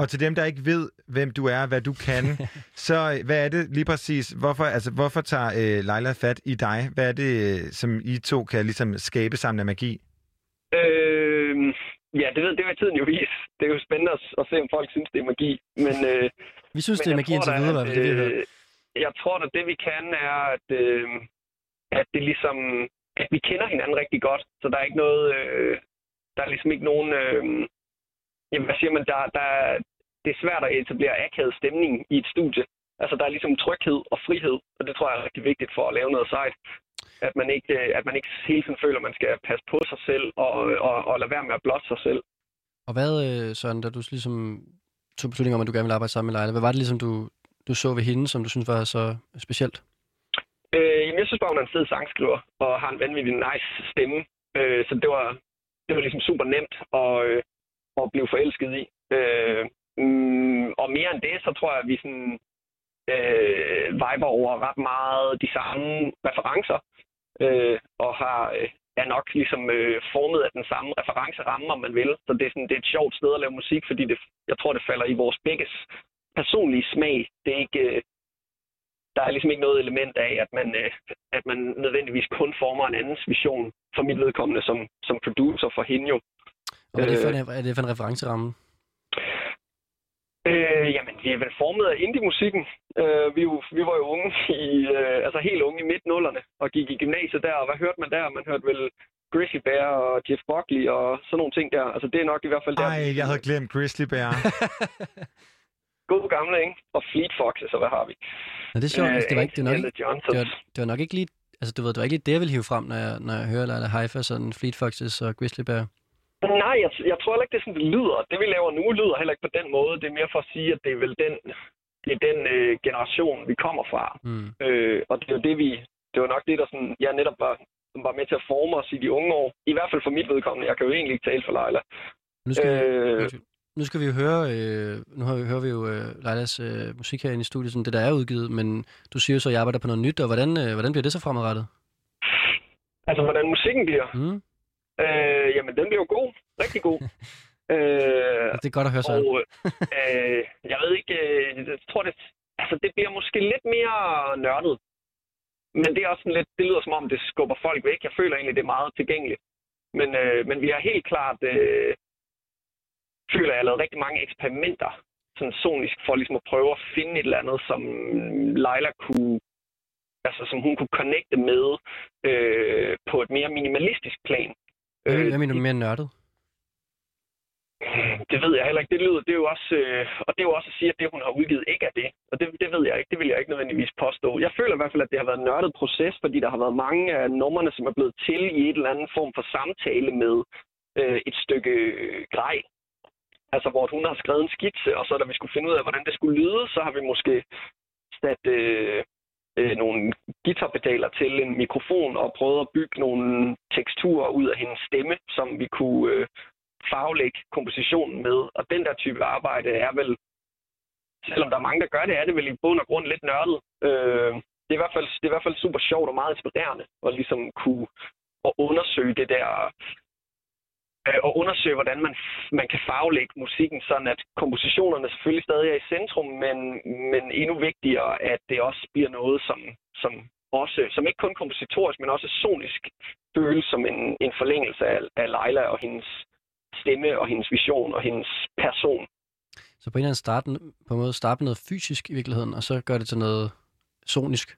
[SPEAKER 2] Og til dem, der ikke ved, hvem du er, hvad du kan, så øh, hvad er det lige præcis? Hvorfor, altså, hvorfor tager øh, Leila fat i dig? Hvad er det, øh, som I to kan ligesom skabe sammen af magi?
[SPEAKER 6] Øh, ja, det, ved, det vil tiden jo vise. Det er jo spændende at, at se, om folk synes, det er magi. Men, øh,
[SPEAKER 3] Vi synes,
[SPEAKER 6] men
[SPEAKER 3] det er magi indtil videre, i hvert fald, det
[SPEAKER 6] øh, Jeg tror at det vi kan er, at, øh, at det ligesom, at vi kender hinanden rigtig godt. Så der er ikke noget, øh, der er ligesom ikke nogen, øh, jamen hvad siger man, der, der, det er svært at etablere akavet stemning i et studie. Altså der er ligesom tryghed og frihed, og det tror jeg er rigtig vigtigt for at lave noget sejt. At man ikke, øh, at man ikke hele tiden føler, at man skal passe på sig selv og, og, og lade være med at blotte sig selv.
[SPEAKER 3] Og hvad, øh, Søren, da du ligesom tog beslutning om, at du gerne ville arbejde sammen med Leila, hvad var det ligesom, du, du så ved hende, som du synes var så specielt?
[SPEAKER 6] Øh, jamen, jeg synes bare, hun er en fed sangskriver, og har en vanvittig nice stemme. Øh, så det var, det var ligesom super nemt at, øh, at blive forelsket i. Øh, mm, og mere end det, så tror jeg, at vi sådan, øh, viber over ret meget de samme referencer, øh, og har, øh, er nok ligesom øh, formet af den samme referenceramme, om man vil. Så det er, sådan, det er et sjovt sted at lave musik, fordi det, jeg tror, det falder i vores begges personlige smag. Det er ikke... Øh, der er ligesom ikke noget element af, at man, øh, at man nødvendigvis kun former en andens vision for mit vedkommende som, som producer for hende jo.
[SPEAKER 3] Og hvad er det for en, er det for en referenceramme?
[SPEAKER 6] Øh, jamen, det er vel formet af indie-musikken. Øh, vi, jo, vi var jo unge, i, øh, altså helt unge i midt-nullerne, og gik i gymnasiet der, og hvad hørte man der? Man hørte vel Grizzly Bear og Jeff Buckley og sådan nogle ting der. Altså, det er nok i hvert fald der.
[SPEAKER 2] Ej, jeg havde glemt Grizzly Bear.
[SPEAKER 6] Gode gamle, ikke? Og Fleet Foxes, og hvad har vi?
[SPEAKER 3] Nå, det er sjovt. altså, det, var ikke, det, var nok det, var, det var nok ikke lige... Altså, du ved, det var ikke lige det, jeg ville hive frem, når jeg, når jeg hører Leila Haifa, sådan Fleet Foxes og Grizzly Bear.
[SPEAKER 6] Nej, jeg, jeg tror heller ikke, det er sådan, det lyder. Det, vi laver nu, lyder heller ikke på den måde. Det er mere for at sige, at det er vel den, det er den øh, generation, vi kommer fra.
[SPEAKER 3] Mm.
[SPEAKER 6] Øh, og det er jo det, vi... Det var nok det, der sådan, jeg netop var, var med til at forme os i de unge år. I hvert fald for mit vedkommende. Jeg kan jo egentlig ikke tale for Leila.
[SPEAKER 3] Nu skal, vi,
[SPEAKER 6] Øh,
[SPEAKER 3] nu skal vi jo høre... Øh, nu har vi, hører vi jo øh, Leilas øh, musik herinde i studiet, sådan det der er udgivet, men du siger jo så, at jeg arbejder på noget nyt, og hvordan, øh, hvordan bliver det så fremadrettet?
[SPEAKER 6] altså, hvordan musikken bliver.
[SPEAKER 3] Mm.
[SPEAKER 6] Øh, jamen, den bliver jo god. Rigtig god. Øh,
[SPEAKER 3] Det er godt at høre, Søren.
[SPEAKER 6] og øh, jeg ved ikke, øh, jeg tror det, altså det bliver måske lidt mere nørdet. Men det er også sådan lidt, det lyder som om, det skubber folk væk. Jeg føler egentlig, det er meget tilgængeligt. Men, øh, men vi har helt klart, øh, føler jeg, lavet rigtig mange eksperimenter, sådan sonisk, for ligesom at prøve at finde et eller andet, som Leila kunne, altså som hun kunne connecte med øh, på et mere minimalistisk plan.
[SPEAKER 3] Hvad,
[SPEAKER 6] Øh,
[SPEAKER 3] hvad mener du mere nørdet?
[SPEAKER 6] det ved jeg heller ikke. Det lyder, det er jo også, øh, og det er jo også at sige, at det, hun har udgivet, ikke er det. Og det, det ved jeg ikke. Det vil jeg ikke nødvendigvis påstå. Jeg føler i hvert fald, at det har været en nørdet proces, fordi der har været mange af numrene, som er blevet til i et eller andet form for samtale med øh, et stykke grej. Altså, hvor hun har skrevet en skitse, og så da vi skulle finde ud af, hvordan det skulle lyde, så har vi måske sat øh, øh, nogle guitarpedaler til en mikrofon og prøvede at bygge nogle teksturer ud af hendes stemme, som vi kunne øh, farvelægge kompositionen med. Og den der type arbejde er vel, selvom der er mange, der gør det, er det vel i bund og grund lidt nørdet. Øh, det, er i hvert fald, det er i hvert fald super sjovt og meget inspirerende at ligesom kunne at undersøge det der øh, og undersøge, hvordan man, man kan farvelægge musikken, sådan at kompositionerne selvfølgelig stadig er i centrum, men, men endnu vigtigere, at det også bliver noget, som, som, også, som ikke kun kompositorisk, men også sonisk føles som en, en forlængelse af, af Leila og hendes stemme og hendes vision og hendes person.
[SPEAKER 3] Så på en eller anden start, på en måde starte noget fysisk i virkeligheden, og så gør det til noget sonisk.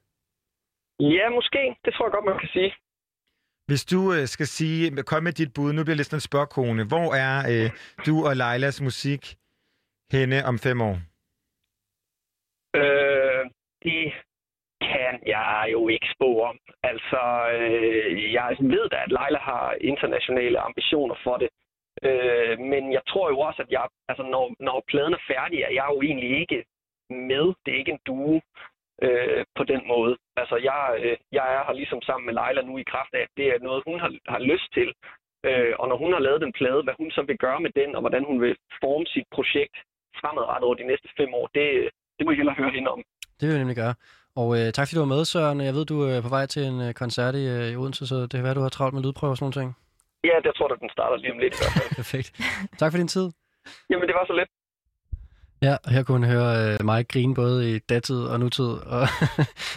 [SPEAKER 6] Ja, måske. Det tror jeg godt, man kan sige.
[SPEAKER 2] Hvis du øh, skal sige, kom med dit bud, nu bliver det lidt sådan en spørgkone. Hvor er øh, du og Leilas musik henne om fem år?
[SPEAKER 6] Øh, det kan jeg jo ikke spå om. Altså, øh, jeg ved da, at Leila har internationale ambitioner for det. Øh, men jeg tror jo også, at jeg, altså, når, når pladen er færdig, er jeg jo egentlig ikke med. Det er ikke en duo øh, på den måde. Altså, jeg, øh, jeg er her ligesom sammen med Leila nu i kraft af, at det er noget, hun har, har lyst til. Øh, og når hun har lavet den plade, hvad hun så vil gøre med den, og hvordan hun vil forme sit projekt fremadrettet over de næste fem år, det, det må I hellere høre hende om.
[SPEAKER 3] Det vil jeg nemlig gøre. Og øh, tak fordi du var med, Søren. Jeg ved, du er på vej til en øh, koncert i, øh, i Odense, så det kan være, du har travlt med lydprøver og sådan nogle ting.
[SPEAKER 6] Ja, det tror jeg, den starter lige om lidt i hvert fald.
[SPEAKER 3] Perfekt. Tak for din tid.
[SPEAKER 6] Jamen, det var så let.
[SPEAKER 3] Ja, og her kunne man høre øh, mig grine både i datid og nutid. Og,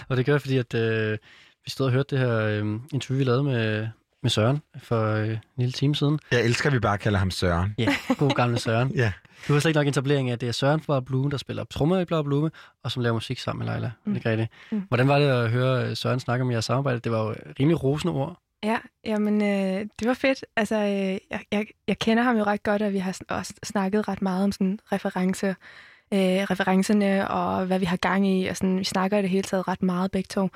[SPEAKER 3] og det gør jeg, fordi at, øh, vi stod og hørte det her øh, interview, vi lavede med, med Søren for øh, en lille time siden.
[SPEAKER 2] Jeg elsker, at vi bare kalder ham Søren.
[SPEAKER 3] Ja, god gamle Søren.
[SPEAKER 2] Ja.
[SPEAKER 3] Du har slet ikke nok etablering af, at det er Søren fra Blume, der spiller trommer i Blå Blume, og som laver musik sammen med Leila. Mm. Det
[SPEAKER 4] Mm.
[SPEAKER 3] Hvordan var det at høre øh, Søren snakke om jeres samarbejde? Det var jo rimelig rosende ord.
[SPEAKER 4] Ja, jamen, øh, det var fedt. Altså, øh, jeg, jeg, jeg kender ham jo ret godt, og vi har også snakket ret meget om sådan referencer, øh, referencerne og hvad vi har gang i, og sådan, vi snakker i det hele taget ret meget begge to.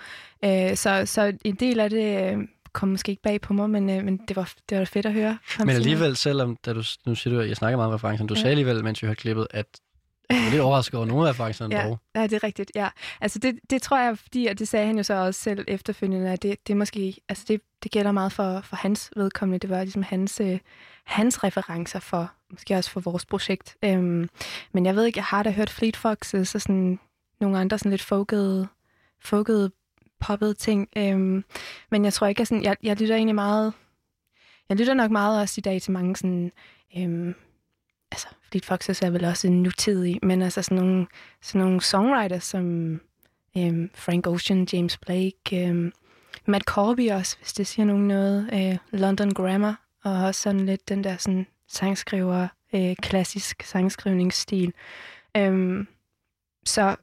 [SPEAKER 4] Øh, så, så en del af det øh, kom måske ikke bag på mig, men, øh, men det, var, det var fedt at høre.
[SPEAKER 3] Men alligevel, selvom da du, nu siger du, at jeg snakker meget om referencerne, du
[SPEAKER 4] Ja.
[SPEAKER 3] sagde alligevel, mens vi hørte klippet, at du var lidt overrasket over nogle af referencerne
[SPEAKER 4] Ja.
[SPEAKER 3] dog.
[SPEAKER 4] Ja, det er rigtigt, ja. Altså det, det tror jeg, fordi, og det sagde han jo så også selv efterfølgende, at det, det er måske, altså det, det gælder meget for, for hans vedkommende. Det var ligesom hans, øh, hans referencer for, måske også for vores projekt. Øhm, men jeg ved ikke, jeg har da hørt Fleet Foxes og sådan nogle andre sådan lidt folkede, folkede poppede ting. Øhm, men jeg tror ikke, at sådan, jeg, jeg lytter egentlig meget, jeg lytter nok meget også i dag til mange sådan, øhm, altså Fleet Foxes er vel også en nutidig, men altså sådan nogle, sådan nogle songwriters som øhm, Frank Ocean, James Blake, øhm, Matt Corby også, hvis det siger nogen noget, øh, London Grammar, og også sådan lidt den der sådan sangskriver, øh, klassisk sangskrivningsstil. Øhm, så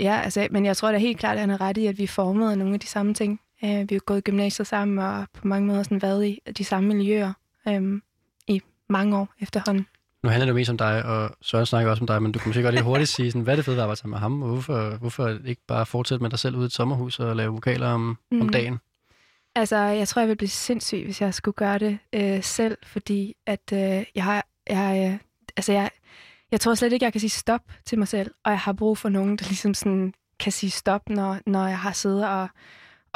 [SPEAKER 4] ja, altså, men jeg tror da helt klart, at han er ret i, at vi formede nogle af de samme ting. Øh, vi har gået i gymnasiet sammen, og på mange måder sådan været i de samme miljøer øh, i mange år efterhånden.
[SPEAKER 3] Nu handler det jo mest om dig, og Søren snakker også om dig, men du kan måske godt lige hurtigt sige, sådan, hvad er det fede ved at arbejde sammen med ham, og hvorfor, hvorfor ikke bare fortsætte med dig selv ude i et sommerhus og lave vokaler om, mm. om dagen?
[SPEAKER 4] Altså, jeg tror, jeg vil blive sindssyg, hvis jeg skulle gøre det øh, selv, fordi at øh, jeg har, jeg, øh, altså jeg, jeg tror slet ikke, jeg kan sige stop til mig selv, og jeg har brug for nogen, der ligesom sådan kan sige stop, når, når jeg har siddet og,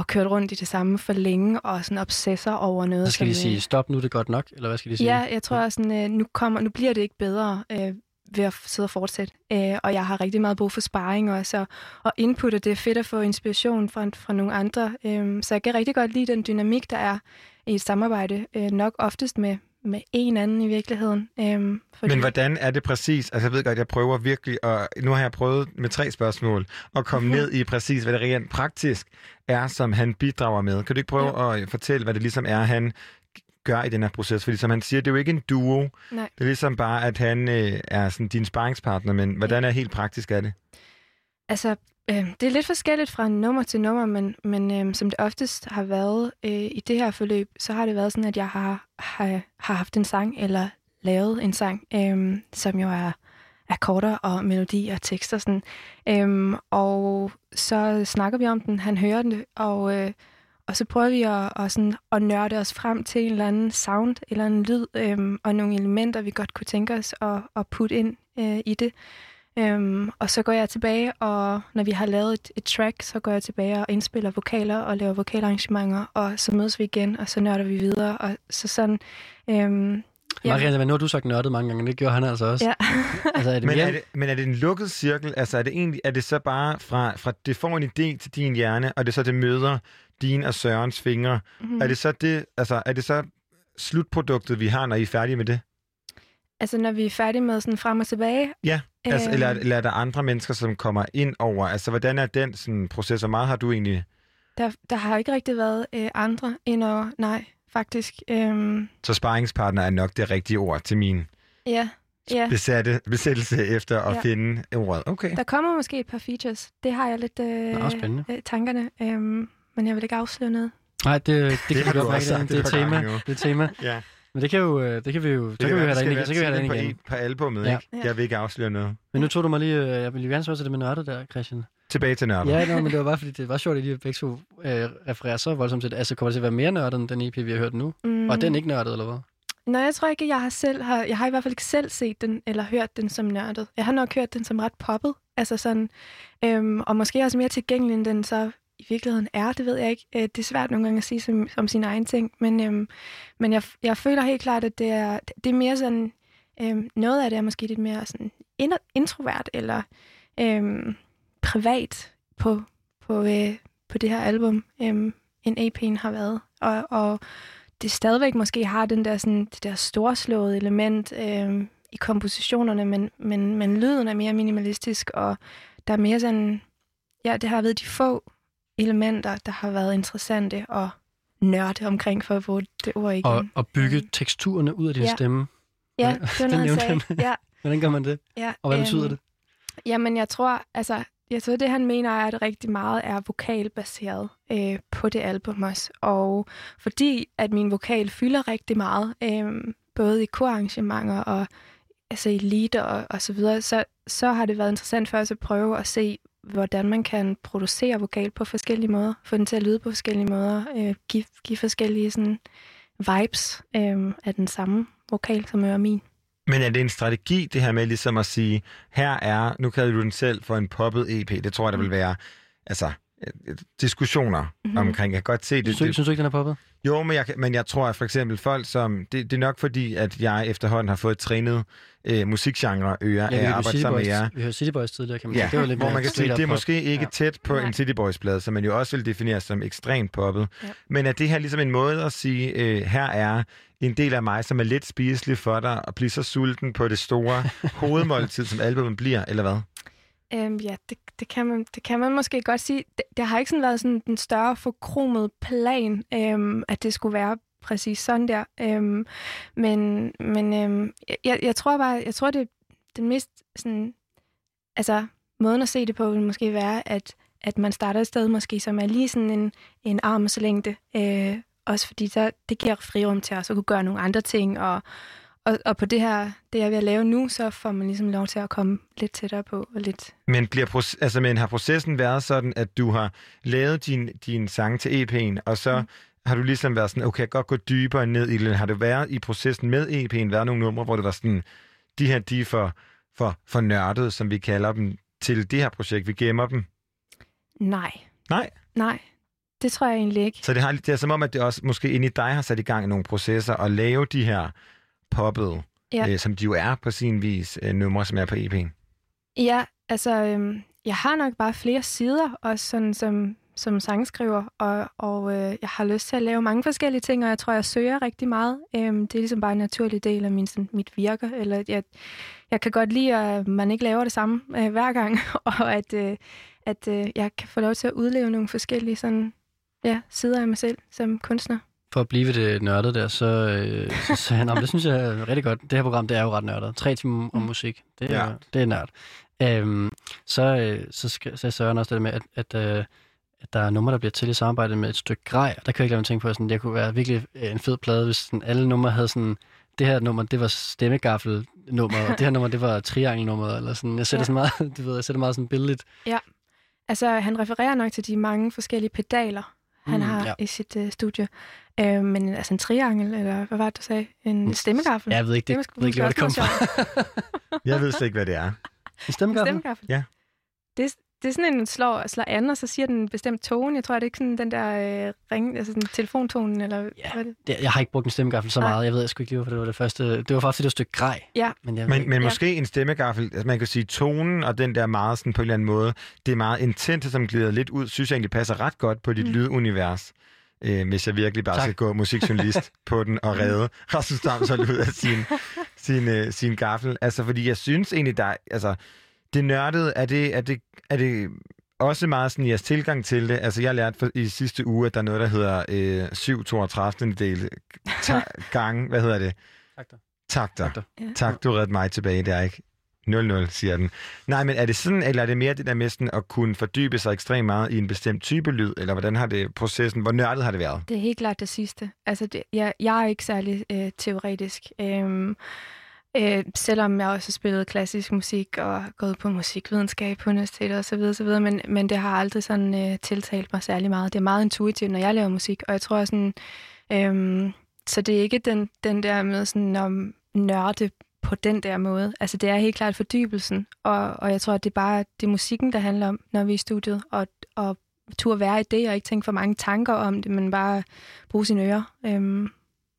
[SPEAKER 4] og kørt rundt i det samme for længe, og sådan obsesser over noget.
[SPEAKER 3] Så skal de
[SPEAKER 4] som,
[SPEAKER 3] sige,
[SPEAKER 4] øh,
[SPEAKER 3] stop, nu er det godt nok, eller hvad skal de sige?
[SPEAKER 4] Ja, jeg tror sådan, øh, nu, kommer, nu bliver det ikke bedre øh, ved at sidde og fortsætte. Øh, og jeg har rigtig meget brug for sparring også, og, og input, og det er fedt at få inspiration fra, fra nogle andre. Øh, så jeg kan rigtig godt lide den dynamik, der er i et samarbejde, øh, nok oftest med, med en anden i virkeligheden. Øhm, fordi,
[SPEAKER 2] Men hvordan er det præcis? Altså jeg ved godt, jeg prøver virkelig, og nu har jeg prøvet med tre spørgsmål, at komme
[SPEAKER 4] Mhm.
[SPEAKER 2] ned i præcis, hvad det rent praktisk er, som han bidrager med. Kan du ikke prøve at fortælle, hvad det ligesom er, han gør i den her proces? Fordi som han siger, det er jo ikke en duo.
[SPEAKER 4] Nej.
[SPEAKER 2] Det er ligesom bare, at han øh, er sådan din sparringspartner, men hvordan er helt praktisk er det?
[SPEAKER 4] Altså, øh, det er lidt forskelligt fra nummer til nummer, men, men øh, som det oftest har været øh, i det her forløb, så har det været sådan, at jeg har, har, har haft en sang, eller lavet en sang, øh, som jo er akkorder og melodi og tekster. Sådan. Øhm, og så snakker vi om den, han hører den, og, øh, og så prøver vi at, og sådan, at nørde os frem til en eller anden sound, eller en lyd, øhm, og nogle elementer, vi godt kunne tænke os at, at putte ind øh, i det. Øhm, og så går jeg tilbage, og når vi har lavet et, et track, så går jeg tilbage og indspiller vokaler og laver vokalarrangementer, og så mødes vi igen, og så nørder vi videre. Og så sådan... Øhm,
[SPEAKER 3] Ja. Marianne, nu har du sagt nørdet mange gange, det gjorde han altså også.
[SPEAKER 4] Ja.
[SPEAKER 3] altså, er det
[SPEAKER 2] Men
[SPEAKER 3] mere...
[SPEAKER 2] er, det, men er det en lukket cirkel? Altså er det egentlig, er det så bare fra, fra det får en idé til din hjerne, og det så det møder din og Sørens fingre?
[SPEAKER 4] Mhm.
[SPEAKER 2] Er det så det, altså er det så slutproduktet, vi har, når I er færdige med det?
[SPEAKER 4] Altså, når vi er færdige med sådan frem og tilbage.
[SPEAKER 2] Ja, altså,
[SPEAKER 4] Øhm.
[SPEAKER 2] eller, er- eller er der andre mennesker, som kommer ind over? Altså, hvordan er den sådan, proces? Hvor meget har du egentlig...
[SPEAKER 4] Der, der har ikke rigtig været øh, andre indover. Nej, faktisk. Øhm,
[SPEAKER 2] Så sparringspartner er nok det rigtige ord til min
[SPEAKER 4] ja, ja.
[SPEAKER 2] besatte, besættelse efter at
[SPEAKER 4] Ja.
[SPEAKER 2] finde ordet. Okay.
[SPEAKER 4] Der kommer måske et par features. Det har jeg lidt øh,
[SPEAKER 3] Nå, spændende.
[SPEAKER 4] øh, tankerne. Øhm, men jeg vil ikke afsløre noget.
[SPEAKER 3] Nej, det, det, det, kan vi
[SPEAKER 2] du
[SPEAKER 3] godt
[SPEAKER 2] også
[SPEAKER 3] mærke. Det,
[SPEAKER 2] et
[SPEAKER 3] det er
[SPEAKER 2] par
[SPEAKER 3] tema.
[SPEAKER 2] nu.
[SPEAKER 3] Det er tema.
[SPEAKER 2] Ja.
[SPEAKER 3] Men det kan, jo, øh, det kan vi jo,
[SPEAKER 2] Det
[SPEAKER 3] kan vi
[SPEAKER 2] være,
[SPEAKER 3] have dig
[SPEAKER 2] det
[SPEAKER 3] ind igen. Så kan vi have dig ind igen.
[SPEAKER 2] på, albummet,
[SPEAKER 3] Ja.
[SPEAKER 2] ikke?
[SPEAKER 4] Ja.
[SPEAKER 2] Jeg vil ikke afsløre noget.
[SPEAKER 3] Men nu tog du mig lige... øh, Jeg ville jo gerne spørge til det med nørdet der, Christian.
[SPEAKER 2] Tilbage til nørden.
[SPEAKER 3] Ja, no, men det var bare fordi, det var sjovt, at I begge to øh, refererer så voldsomt til det. Altså, kommer det til at være mere nørdet end den EP, vi har hørt nu?
[SPEAKER 4] Mm.
[SPEAKER 3] Og er den ikke nørdet, eller hvad?
[SPEAKER 4] Nej, jeg tror ikke, jeg har selv har, jeg har i hvert fald ikke selv set den, eller hørt den som nørdet. Jeg har nok hørt den som ret poppet, altså sådan, øhm, og måske også mere tilgængelig, end den så i virkeligheden er, det ved jeg ikke. Øh, det er svært nogle gange at sige som, som sin egen ting, men, øhm, men jeg, jeg føler helt klart, at det er, det er mere sådan, øhm, noget af det er måske lidt mere sådan introvert, eller øhm, privat på, på, øh, på det her album, øhm, end EP'en har været. Og, og det stadigvæk måske har den der, sådan, det der storslåede element øhm, i kompositionerne, men, men, men lyden er mere minimalistisk, og der er mere sådan, ja, det har været de få elementer, der har været interessante og nørde omkring, for at få det ord igen.
[SPEAKER 3] Og, og bygge
[SPEAKER 4] Øhm.
[SPEAKER 3] teksturerne ud af din
[SPEAKER 4] Ja.
[SPEAKER 3] stemme.
[SPEAKER 4] ja,
[SPEAKER 3] ja,
[SPEAKER 4] det var
[SPEAKER 3] det
[SPEAKER 4] noget, han sagde.
[SPEAKER 3] han.
[SPEAKER 4] Ja,
[SPEAKER 3] Hvordan gør man det?
[SPEAKER 4] ja,
[SPEAKER 3] Og hvad betyder
[SPEAKER 4] øhm,
[SPEAKER 3] det?
[SPEAKER 4] Jamen, jeg tror, altså, jeg tror, det han mener er, at rigtig meget er vokalbaseret øh, på det album også. Og fordi at min vokal fylder rigtig meget, øh, både i korarrangementer og altså i lead og, og så videre, så, så har det været interessant for os at prøve at se, hvordan man kan producere vokal på forskellige måder, få den til at lyde på forskellige måder, øh, give, give forskellige sådan, vibes øh, af den samme vokal, som er min.
[SPEAKER 2] Men er det en strategi, det her med ligesom at sige, her er, nu kalder du den selv for en poppet EP, det tror jeg, der vil være, altså, diskussioner
[SPEAKER 4] Mhm.
[SPEAKER 2] mm-hmm. omkring. Jeg kan godt se det.
[SPEAKER 3] Synes,
[SPEAKER 2] det
[SPEAKER 3] synes du ikke, den er poppet?
[SPEAKER 2] jo, men jeg, men jeg tror, at for eksempel folk som, det, det er nok fordi, at jeg efterhånden har fået trænet øh, musikgenre ører
[SPEAKER 3] Ja,
[SPEAKER 2] af at arbejde sammen med jer.
[SPEAKER 3] vi hørte City Boys tidligere, kan man
[SPEAKER 2] Ja,
[SPEAKER 3] sige. Det var lidt
[SPEAKER 2] hvor man kan sige, det er måske ikke
[SPEAKER 4] Ja.
[SPEAKER 2] tæt på
[SPEAKER 4] Nej.
[SPEAKER 2] en City Boys-plade, som man jo også vil definere som ekstremt poppet.
[SPEAKER 4] Ja.
[SPEAKER 2] Men er det her ligesom en måde at sige, øh, her er en del af mig, som er lidt spiselig for dig, og blive så sulten på det store hovedmåltid, som albumet bliver, eller hvad?
[SPEAKER 4] Øhm, ja, det, det, kan man, det kan man måske godt sige. Det, det har ikke sådan været sådan den større forkromede plan, øhm, at det skulle være præcis sådan der. Øhm, men men øhm, jeg, jeg tror bare, jeg tror det den mest sådan, altså måden at se det på vil måske være, at, at man starter et sted måske, som er lige sådan en, en armslængde. Øh, også fordi så, det giver frirum til os at kunne gøre nogle andre ting, og, og, og på det her, det jeg er ved at lave nu, så får man ligesom lov til at komme lidt tættere på, og lidt
[SPEAKER 2] Men, bliver proce- altså, men har processen været sådan, at du har lavet din, din sang til EP'en, og så mm. har du ligesom været sådan, okay, jeg kan godt gå dybere ned i det. Har det været i processen med EP'en, været nogle numre, hvor det var sådan, de her, de er for, for, for nørdet, som vi kalder dem, til det her projekt, vi gemmer dem?
[SPEAKER 4] Nej.
[SPEAKER 2] Nej.
[SPEAKER 4] Nej, det tror jeg egentlig ikke.
[SPEAKER 2] Så det, har, det er som om, at det også måske inde i dig har sat i gang nogle processer og lave de her poppede,
[SPEAKER 4] Ja.
[SPEAKER 2] øh, som de jo er på sin vis, øh, numre, som er på EP'en.
[SPEAKER 4] Ja, altså, øhm, jeg har nok bare flere sider, også sådan som, som sangskriver, og, og øh, jeg har lyst til at lave mange forskellige ting, og jeg tror, jeg søger rigtig meget. Øhm, det er ligesom bare en naturlig del af min, sådan, mit virke, eller jeg, jeg kan godt lide, at man ikke laver det samme øh, hver gang, og at, øh, at øh, jeg kan få lov til at udleve nogle forskellige sådan, ja, sider af mig selv som kunstner.
[SPEAKER 3] For at blive ved det nørdet der, så, øh, så sagde han, "Nå, men det synes jeg er rigtig godt. Det her program, det er jo ret nørdet. Tre timer om
[SPEAKER 4] Mm.
[SPEAKER 3] musik, det er,
[SPEAKER 2] Ja.
[SPEAKER 3] det er nørd. Øhm, så, øh, så skal, sagde Søren også det der med, at, at, øh, at der er numre, der bliver til i samarbejde med et stykke grej. Der kan jeg ikke lade mig tænke på, at sådan, det kunne være virkelig øh, en fed plade, hvis sådan, alle numre havde sådan, det her nummer, det var stemmegaffel nummer, og det her nummer, det var triangelnummer, eller sådan. Jeg sætter
[SPEAKER 4] Ja.
[SPEAKER 3] sådan meget, du ved, jeg sætter meget sådan billedet.
[SPEAKER 4] Altså, han refererer nok til de mange forskellige pedaler, han
[SPEAKER 3] Mm,
[SPEAKER 4] har
[SPEAKER 3] ja.
[SPEAKER 4] i sit øh, studie. Øh, men altså en triangel, eller hvad var det, du sagde? En stemmegaffel?
[SPEAKER 3] Ja, jeg ved ikke, det,
[SPEAKER 4] Det
[SPEAKER 3] ved ikke, hvor det kom fra.
[SPEAKER 2] Jeg ved slet ikke, hvad det er.
[SPEAKER 3] En
[SPEAKER 4] En
[SPEAKER 3] stemmegaffel?
[SPEAKER 4] stemmegaffel?
[SPEAKER 2] Ja.
[SPEAKER 4] Det, er- det er sådan en slår, slår an, og så siger den en bestemt tone. Jeg tror, det er ikke sådan den der øh, ring, altså sådan telefontonen, eller
[SPEAKER 3] Ja.
[SPEAKER 4] hvad er det?
[SPEAKER 3] Det, jeg har ikke brugt en stemmegaffel så
[SPEAKER 4] Nej.
[SPEAKER 3] meget. Jeg ved jeg sgu ikke lige, hvorfor det var det første. Det var faktisk det der stykke grej.
[SPEAKER 4] Ja.
[SPEAKER 3] Men, jeg
[SPEAKER 2] Men, men
[SPEAKER 4] Ja.
[SPEAKER 2] måske en stemmegaffel, altså man kan sige tonen og den der meget sådan på en eller anden måde, det er meget intense, som glider lidt ud, synes jeg egentlig passer ret godt på dit
[SPEAKER 4] mm.
[SPEAKER 2] lydunivers. Øh, hvis jeg virkelig bare
[SPEAKER 3] Tak.
[SPEAKER 2] skal gå musikjournalist på den og redde Rasmus Damshold ud af sin, sin, øh, sin gaffel. Altså, fordi jeg synes egentlig, der er- altså, det nørdede, er det, er det, er det også meget sådan jeres tilgang til det. Altså, jeg lærte for, i sidste uge, at der er noget, der hedder øh, 7 del ta- gang, hvad hedder det?
[SPEAKER 3] Takter.
[SPEAKER 2] Takter.
[SPEAKER 3] Takter.
[SPEAKER 4] Ja.
[SPEAKER 2] Tak, du reddede mig tilbage, det er ikke 0-0, siger den. Nej, men er det sådan, eller er det mere det der med sådan at kunne fordybe sig ekstremt meget i en bestemt type lyd, eller hvordan har det processen, hvor nørdet har det været?
[SPEAKER 4] Det er helt klart det sidste. Altså, det, jeg, jeg er ikke særlig øh, teoretisk. Øhm, øh, selvom jeg også har spillet klassisk musik og gået på musikvidenskab på universitetet og så videre, så videre, men, men det har aldrig sådan øh, tiltalt mig særlig meget. Det er meget intuitivt, når jeg laver musik, og jeg tror sådan, øh, så det er ikke den, den der med sådan om nørde på den der måde. Altså det er helt klart fordybelsen, og, og jeg tror, at det er bare det er musikken, der handler om, når vi er i studiet, og, og turde være i det, og ikke tænke for mange tanker om det, men bare bruge sine ører. Øhm,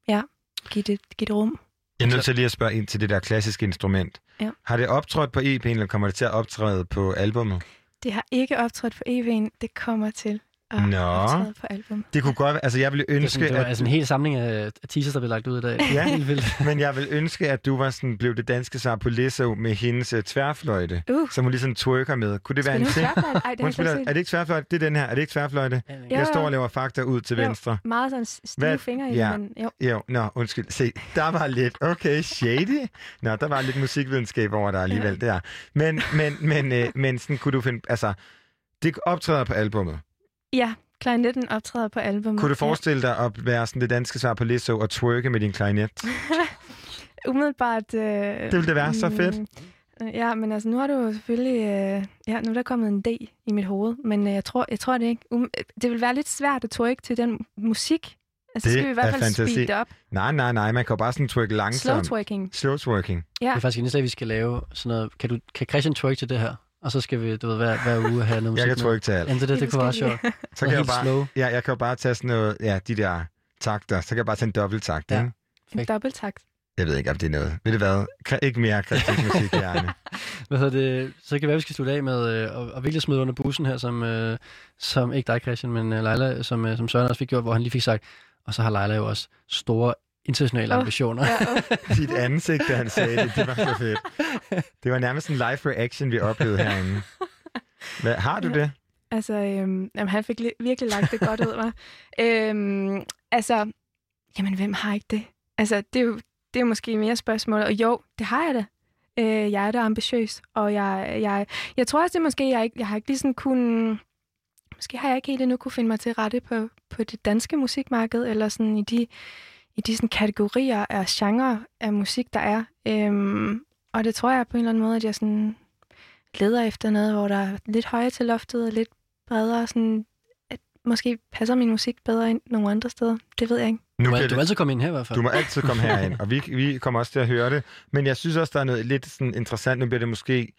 [SPEAKER 4] ja, give det, give det rum.
[SPEAKER 2] Jeg er nødt til lige at spørge ind til det der klassiske instrument.
[SPEAKER 4] Ja.
[SPEAKER 2] Har det optrådt på EP'en, eller kommer det til at optræde på albummet?
[SPEAKER 4] Det har ikke optrådt på EV'en, det kommer til at
[SPEAKER 2] Nå.
[SPEAKER 4] optræde på album.
[SPEAKER 2] Det kunne godt være, altså jeg ville
[SPEAKER 3] Det, er
[SPEAKER 2] ønske,
[SPEAKER 3] sådan, det var
[SPEAKER 2] at,
[SPEAKER 3] altså en hel samling af, teasers, der blev lagt ud i dag.
[SPEAKER 2] Ja. Men jeg vil ønske, at du var sådan, blev det danske svar på Lizzo med hendes uh, tværfløjte,
[SPEAKER 4] Uh,
[SPEAKER 2] som hun ligesom twerker med. Kunne det være en ting?
[SPEAKER 4] Ej, det
[SPEAKER 2] Hun spiller, er det ikke tværfløjte? Det er den her. Er det ikke tværfløjte?
[SPEAKER 3] Ja,
[SPEAKER 4] Ja.
[SPEAKER 2] Jeg står og laver fakta ud til
[SPEAKER 4] Jo.
[SPEAKER 2] venstre.
[SPEAKER 4] Meget sådan stive
[SPEAKER 2] Hvad-
[SPEAKER 4] fingre i,
[SPEAKER 2] ja.
[SPEAKER 4] men jo.
[SPEAKER 2] Jo, nå, undskyld. Se, der var lidt, okay, shady. Nå, der var lidt musikvidenskab over der alligevel, der. Men, men, men, øh, men sådan kunne du finde, altså, det optræder på albummet.
[SPEAKER 4] Ja, klarinetten optræder på album.
[SPEAKER 2] Kunne du forestille dig at være sådan det danske svar på Lizzo og twerke med din klarinet?
[SPEAKER 4] Umiddelbart... Øh,
[SPEAKER 2] Det ville da være så fedt.
[SPEAKER 4] mm, Ja, men altså, nu har du jo selvfølgelig... Øh, ja, nu er der kommet en D i mit hoved, men øh, jeg tror, jeg tror det ikke. Um, det vil være lidt svært at twerke til den musik. Altså,
[SPEAKER 2] Det
[SPEAKER 4] så skal vi i hvert
[SPEAKER 2] er
[SPEAKER 4] fald
[SPEAKER 2] fantasi.
[SPEAKER 4] speede det op.
[SPEAKER 2] Nej, nej, nej, man kan jo bare sådan twerke
[SPEAKER 4] Slow
[SPEAKER 2] langsomt.
[SPEAKER 4] twerking.
[SPEAKER 2] Slow twerking.
[SPEAKER 4] Ja.
[SPEAKER 3] Det er faktisk en idé, vi skal lave sådan noget. Kan, du, kan Christian twerk til det her? Og så skal vi, du ved, hver, hver uge have noget musik
[SPEAKER 2] Jeg kan
[SPEAKER 3] med.
[SPEAKER 2] twerke til alt.
[SPEAKER 3] Jamen, det, det, det kunne være sjovt.
[SPEAKER 2] Så kan jeg
[SPEAKER 3] helt
[SPEAKER 2] bare,
[SPEAKER 3] slow.
[SPEAKER 2] ja, jeg kan jo bare tage sådan noget, ja, de der takter. Så kan jeg bare tage en dobbelttakt,
[SPEAKER 3] Ja.
[SPEAKER 2] ikke?
[SPEAKER 4] En dobbelttakt.
[SPEAKER 2] Jeg ved ikke, om det er noget. Ved du hvad? Ikke mere kritisk musik, Jerne.
[SPEAKER 3] Hvad hedder det? Så kan det være, vi skal slutte af med øh, at, at virkelig smide under bussen her, som, øh, som ikke dig, Christian, men øh, Leila, som, øh, som Søren også fik gjort, hvor han lige fik sagt, og så har Leila jo også store internationale
[SPEAKER 4] Åh,
[SPEAKER 3] ambitioner.
[SPEAKER 4] Ja, oh.
[SPEAKER 2] Dit ansigt, da han sagde det, det var så fedt. Det var nærmest en live reaction, vi oplevede herinde. Hvad, har du det?
[SPEAKER 4] Altså, øhm, jamen, han fik li- virkelig lagt det godt ud, var. Øhm, altså, jamen, hvem har ikke det? Altså, det er jo, det er måske mere spørgsmål. Og jo, det har jeg da. Øh, jeg er da ambitiøs, og jeg, jeg, jeg tror også, det er måske, jeg, ikke, jeg har ikke lige sådan kun... Måske har jeg ikke helt endnu kunne finde mig til rette på, på det danske musikmarked, eller sådan i de, i de sådan kategorier af genre af musik, der er. Øhm, og det tror jeg på en eller anden måde, at jeg sådan leder efter noget, hvor der er lidt højere til loftet og lidt bredere, sådan, at måske passer min musik bedre ind nogle andre steder. Det ved jeg ikke.
[SPEAKER 2] Nu
[SPEAKER 3] Du, må, du må altid komme ind her i hvert fald.
[SPEAKER 2] du må altid komme herind, og vi, vi kommer også til at høre det. Men jeg synes også, der er noget lidt sådan interessant. Nu bliver det måske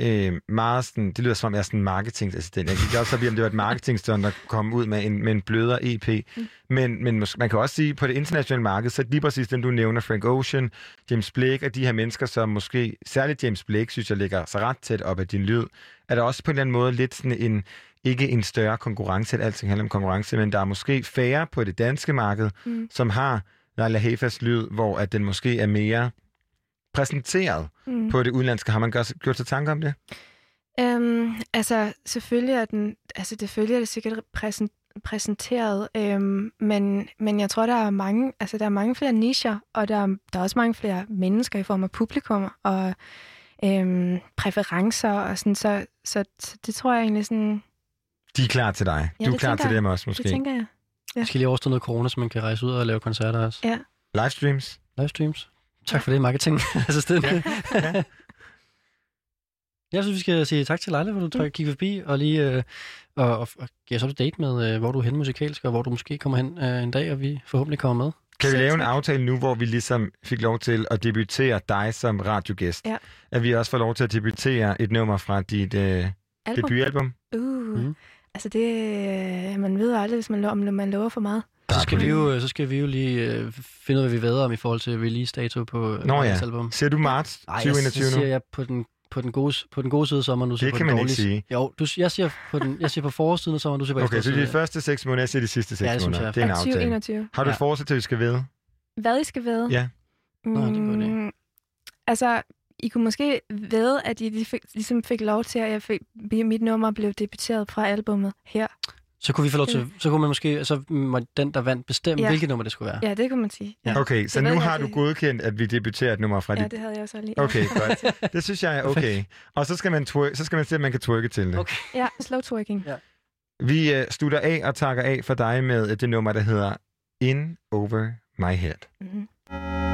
[SPEAKER 2] øh, meget sådan, det lyder som om jeg er sådan en marketingassistent. Jeg gik også op i, om det var et marketingstunt, der kom ud med en, med en blødere EP. Mm. Men, men man kan også sige, på det internationale marked, så lige præcis dem, du nævner, Frank Ocean, James Blake, og de her mennesker, som måske, særligt James Blake, synes jeg ligger så ret tæt op af din lyd, er der også på en eller anden måde lidt sådan en, ikke en større konkurrence, at alting handler om konkurrence, men der er måske færre på det danske marked, mm. som har Laila Hefas lyd, hvor at den måske er mere præsenteret mm. på det udenlandske. Har man gjort, gjort sig tanker om det?
[SPEAKER 4] Øhm, altså, selvfølgelig er den, altså, det følger det sikkert præsent, præsenteret, øhm, men, men jeg tror, der er mange, altså, der er mange flere nicher, og der, er- der er også mange flere mennesker i form af publikum og øhm, præferencer og sådan, så, så, så det tror jeg egentlig sådan,
[SPEAKER 2] De er klar til dig.
[SPEAKER 4] Ja,
[SPEAKER 2] du er klar til
[SPEAKER 4] jeg.
[SPEAKER 2] dem også, måske.
[SPEAKER 4] det tænker jeg.
[SPEAKER 3] Vi skal lige overstå noget corona, så man kan rejse ud og lave koncerter også.
[SPEAKER 4] Ja.
[SPEAKER 2] Livestreams.
[SPEAKER 3] Livestreams. Tak for det, marketingassistent. Ja.
[SPEAKER 2] ja.
[SPEAKER 3] Jeg synes, vi skal sige tak til Leila, hvor du tør
[SPEAKER 4] Mm.
[SPEAKER 3] kigge forbi og lige øh, og, og, og give os to date med, øh, hvor du er henne musikalsk, og hvor du måske kommer hen øh, en dag, og vi forhåbentlig kommer med.
[SPEAKER 2] Kan vi lave en aftale nu, hvor vi ligesom fik lov til at debutere dig som radiogæst?
[SPEAKER 4] Ja.
[SPEAKER 2] At vi også får lov til at debutere et nummer fra dit øh,
[SPEAKER 4] Album.
[SPEAKER 2] debutalbum?
[SPEAKER 4] Uh,
[SPEAKER 3] Mm.
[SPEAKER 4] altså det, øh, man ved aldrig, hvis man, lo- om man lover for meget.
[SPEAKER 3] Så skal, vi jo, så skal vi jo lige øh, finde ud af, hvad vi væder om i forhold til release-dato på øh,
[SPEAKER 2] Nå ja.
[SPEAKER 3] Album.
[SPEAKER 2] Ser du marts
[SPEAKER 3] Ej, jeg,
[SPEAKER 2] 2021
[SPEAKER 3] så siger
[SPEAKER 2] nu?
[SPEAKER 3] jeg på den, på den, gode, på den gode side af sommeren, nu siger
[SPEAKER 2] Det
[SPEAKER 3] på
[SPEAKER 2] kan
[SPEAKER 3] den
[SPEAKER 2] man ikke
[SPEAKER 3] dårlige
[SPEAKER 2] sige.
[SPEAKER 3] Jo, du, jeg, siger på den, jeg siger på forårssiden af sommeren, du siger på
[SPEAKER 2] Okay, så de første seks måneder, jeg siger de sidste seks
[SPEAKER 3] Ja, det synes
[SPEAKER 2] måneder.
[SPEAKER 3] jeg.
[SPEAKER 2] Det er en aftale.
[SPEAKER 4] 2021.
[SPEAKER 2] Har du et
[SPEAKER 3] Ja.
[SPEAKER 2] fortsæt til, at vi skal vide?
[SPEAKER 4] Hvad I skal vide?
[SPEAKER 2] Ja.
[SPEAKER 3] Nå, det er en god idé.
[SPEAKER 4] Mm, Altså, I kunne måske ved, at I lige fik, ligesom fik lov til, at jeg fik, mit nummer blev debuteret fra albummet her.
[SPEAKER 3] Så kunne vi få lov til, så kunne man måske, så må den, der vandt, bestemme,
[SPEAKER 4] Ja.
[SPEAKER 3] hvilket nummer det skulle være.
[SPEAKER 4] Ja, det kunne man sige. Ja,
[SPEAKER 2] Okay, så
[SPEAKER 4] Det
[SPEAKER 2] nu
[SPEAKER 4] jeg,
[SPEAKER 2] har du
[SPEAKER 4] det-
[SPEAKER 2] godkendt, at vi debuterer et nummer fra
[SPEAKER 4] ja
[SPEAKER 2] dit...
[SPEAKER 4] det havde jeg også lige.
[SPEAKER 2] Okay, godt. Det synes jeg er okay. Og så skal man, twer- så skal man se, om man kan twerke til det.
[SPEAKER 3] Okay.
[SPEAKER 4] Ja, slow twerking.
[SPEAKER 3] Ja.
[SPEAKER 2] Vi uh, slutter af og takker af for dig med øh, det nummer, der hedder In Over My Head.
[SPEAKER 4] Mm-hmm.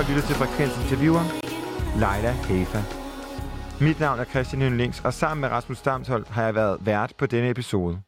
[SPEAKER 2] Har lyttet til Frekvens Interviewer. Leila Hafer. Mit navn er Christian links og sammen med Rasmus Stamshold har jeg været vært på denne episode.